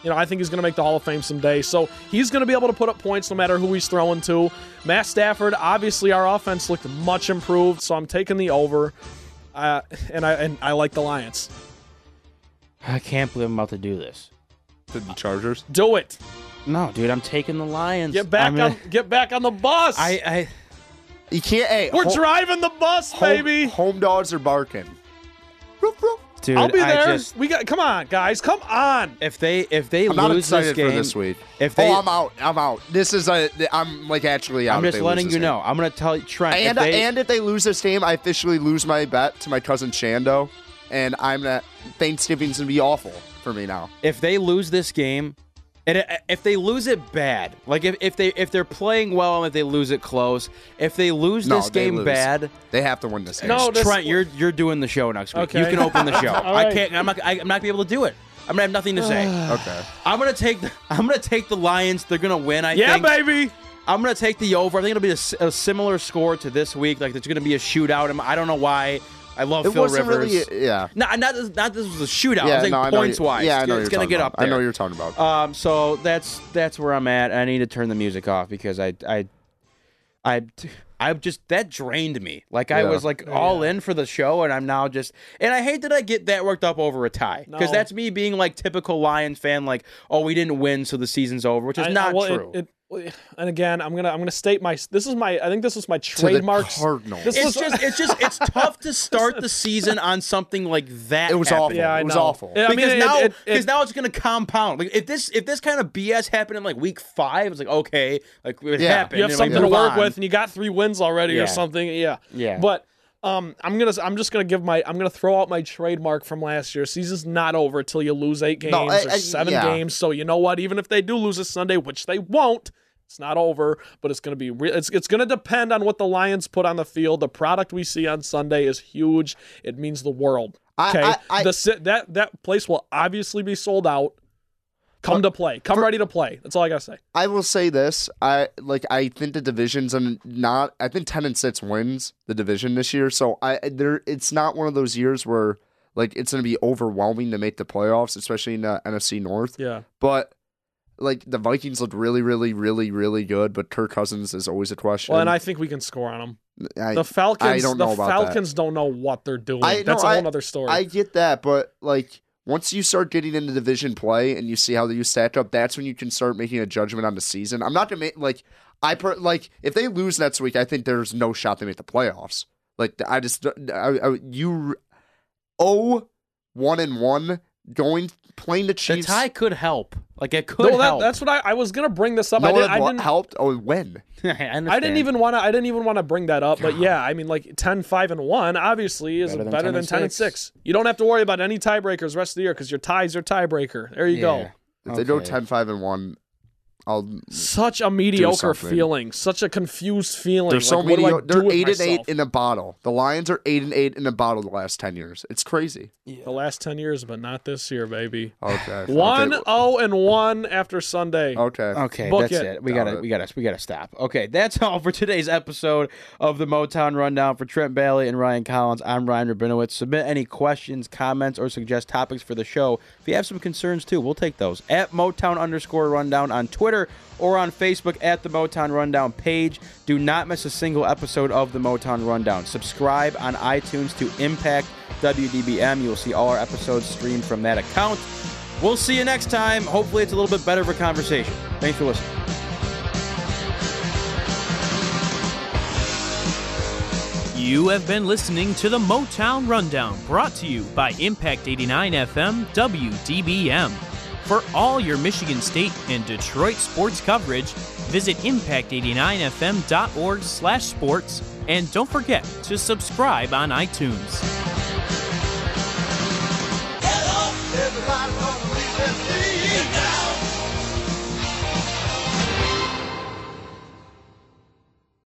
you know, I think he's going to make the Hall of Fame someday. So he's going to be able to put up points no matter who he's throwing to. Matt Stafford, obviously, our offense looked much improved, so I'm taking the over. Uh, and I and I like the Lions. I can't believe I'm about to do this. The Chargers. Do it. No, dude, I'm taking the Lions. Get back I'm on. gonna- Get back on the bus. I, I You can't. Hey, We're home, driving the bus, home- baby. Home dogs are barking. Roof, roof. Dude, I'll be there. just we got. Come on, guys. Come on. if they if they I'm lose excited this game for this week. if they- oh, I'm out. I'm out. This is a. I'm like actually out. I'm just letting you game. know. I'm gonna tell you, Trent. And if they, and if they lose this game, I officially lose my bet to my cousin Shando, and I'm not. Thanksgiving's gonna be awful for me now. if they lose this game, and if they lose it bad, like if, if they if they're playing well and if they lose it close, if they lose No, this they game lose. bad, They have to win this game. No, this- Trent, you're you're doing the show next week. Okay. You can open the show. All I can't. I'm not. I, I'm not gonna be able to do it. I'm gonna have nothing to say. Okay. I'm gonna take. The, I'm gonna take the Lions. They're gonna win. I think. Yeah, think. baby. I'm gonna take the over. I think it'll be a similar score to this week. Like it's gonna be a shootout. I'm- I don't know why. I love It Phil wasn't Rivers. really. Yeah. No, not this- not this was a shootout. Yeah. I'm saying no, I know points you- wise. Yeah, I know it's you're gonna get about. up there. I know you're talking about. Um, so that's that's where I'm at. I need to turn the music off because I I I I just that drained me. Like I Yeah. was like all in for the show, and I'm now just and I hate that I get that worked up over a tie because No. that's me being like typical Lions fan. Like, oh, we didn't win, so the season's over, which is I- not well, it- true. it- and again, I'm gonna I'm gonna state my. This is my. I think this is my trademark. Cardinals. This it's was just it's just it's tough to start the season on something like that. It was happening. awful. Yeah, I it was know. awful. Yeah, I mean, because it- now, it- it- because now it's going to compound. Like if this, if this kind of BS happened in like week five, it's like okay, like it Yeah. happened. you have and, something like, to work on. with, and you got three wins already Yeah. or something. Yeah, Yeah. But um, I'm gonna I'm just gonna give my I'm gonna throw out my trademark from last year. Season's not over till you lose eight games No, I- or seven yeah. games. So you know what? Even if they do lose a Sunday, which they won't. It's not over, but it's gonna be. Re- it's it's gonna depend on what the Lions put on the field. The product we see on Sunday is huge. It means the world. Okay, I- I- the that that place will obviously be sold out. Come to play. Come ready to play. That's all I gotta say. I will say this: I like. I think the divisions and not. I think ten and six wins the division this year. So I there. It's not one of those years where like it's going to be overwhelming to make the playoffs, especially in the NFC North. Yeah. But like the Vikings look really, really, really, really good, but Kirk Cousins is always a question. Well, and I think we can score on them. I, The Falcons, I don't know the Falcons don't know what they're doing. I- That's no, a whole other story. I get that, but like once you start getting into division play and you see how you stack up, that's when you can start making a judgment on the season. I'm not gonna make like I per, like if they lose next week, I think there's no shot they make the playoffs. Like I just I, I, you oh one and one going playing the The Chiefs. tie could help. Like it could no, that, help. that's what I, I was gonna bring this up. no I, did, one I wa- didn't. helped. Oh, when? I, I didn't even want to. I didn't even want to bring that up, but yeah, I mean, like 10, 5, and one obviously is Better better than than, 10 ten, and and six. six. You don't have to worry about any tiebreakers rest of the year because your ties are tiebreaker. There you go. Yeah. If they go Okay. 10 5 and 1, I'll Such a mediocre feeling, such a confused feeling. They're so like, what do I mediocre. They're with eight and eight in a bottle. The Lions are eight and eight in a bottle the last ten years. It's crazy. the last ten years, but not this year, baby. Okay. One Okay. oh and one after Sunday. Okay. Okay, Book that's it. it. We Got gotta, it. we gotta, we gotta stop. Okay, that's all for today's episode of the Motown Rundown. For Trent Balley and Ryan Collins, I'm Ryan Rabinowitz. Submit any questions, comments, or suggest topics for the show. If you have some concerns too, we'll take those at Motown underscore Rundown on Twitter or on Facebook at the Motown Rundown page. Do not miss a single episode of the Motown Rundown. Subscribe on iTunes to Impact WDBM. You will see all our episodes streamed from that account. We'll see you next time. Hopefully, it's a little bit better of a conversation. Thanks for listening. You have been listening to the Motown Rundown, brought to you by Impact 89 FM WDBM. For all your Michigan State and Detroit sports coverage, visit impact89fm.org slash sports and don't forget to subscribe on iTunes. Hello,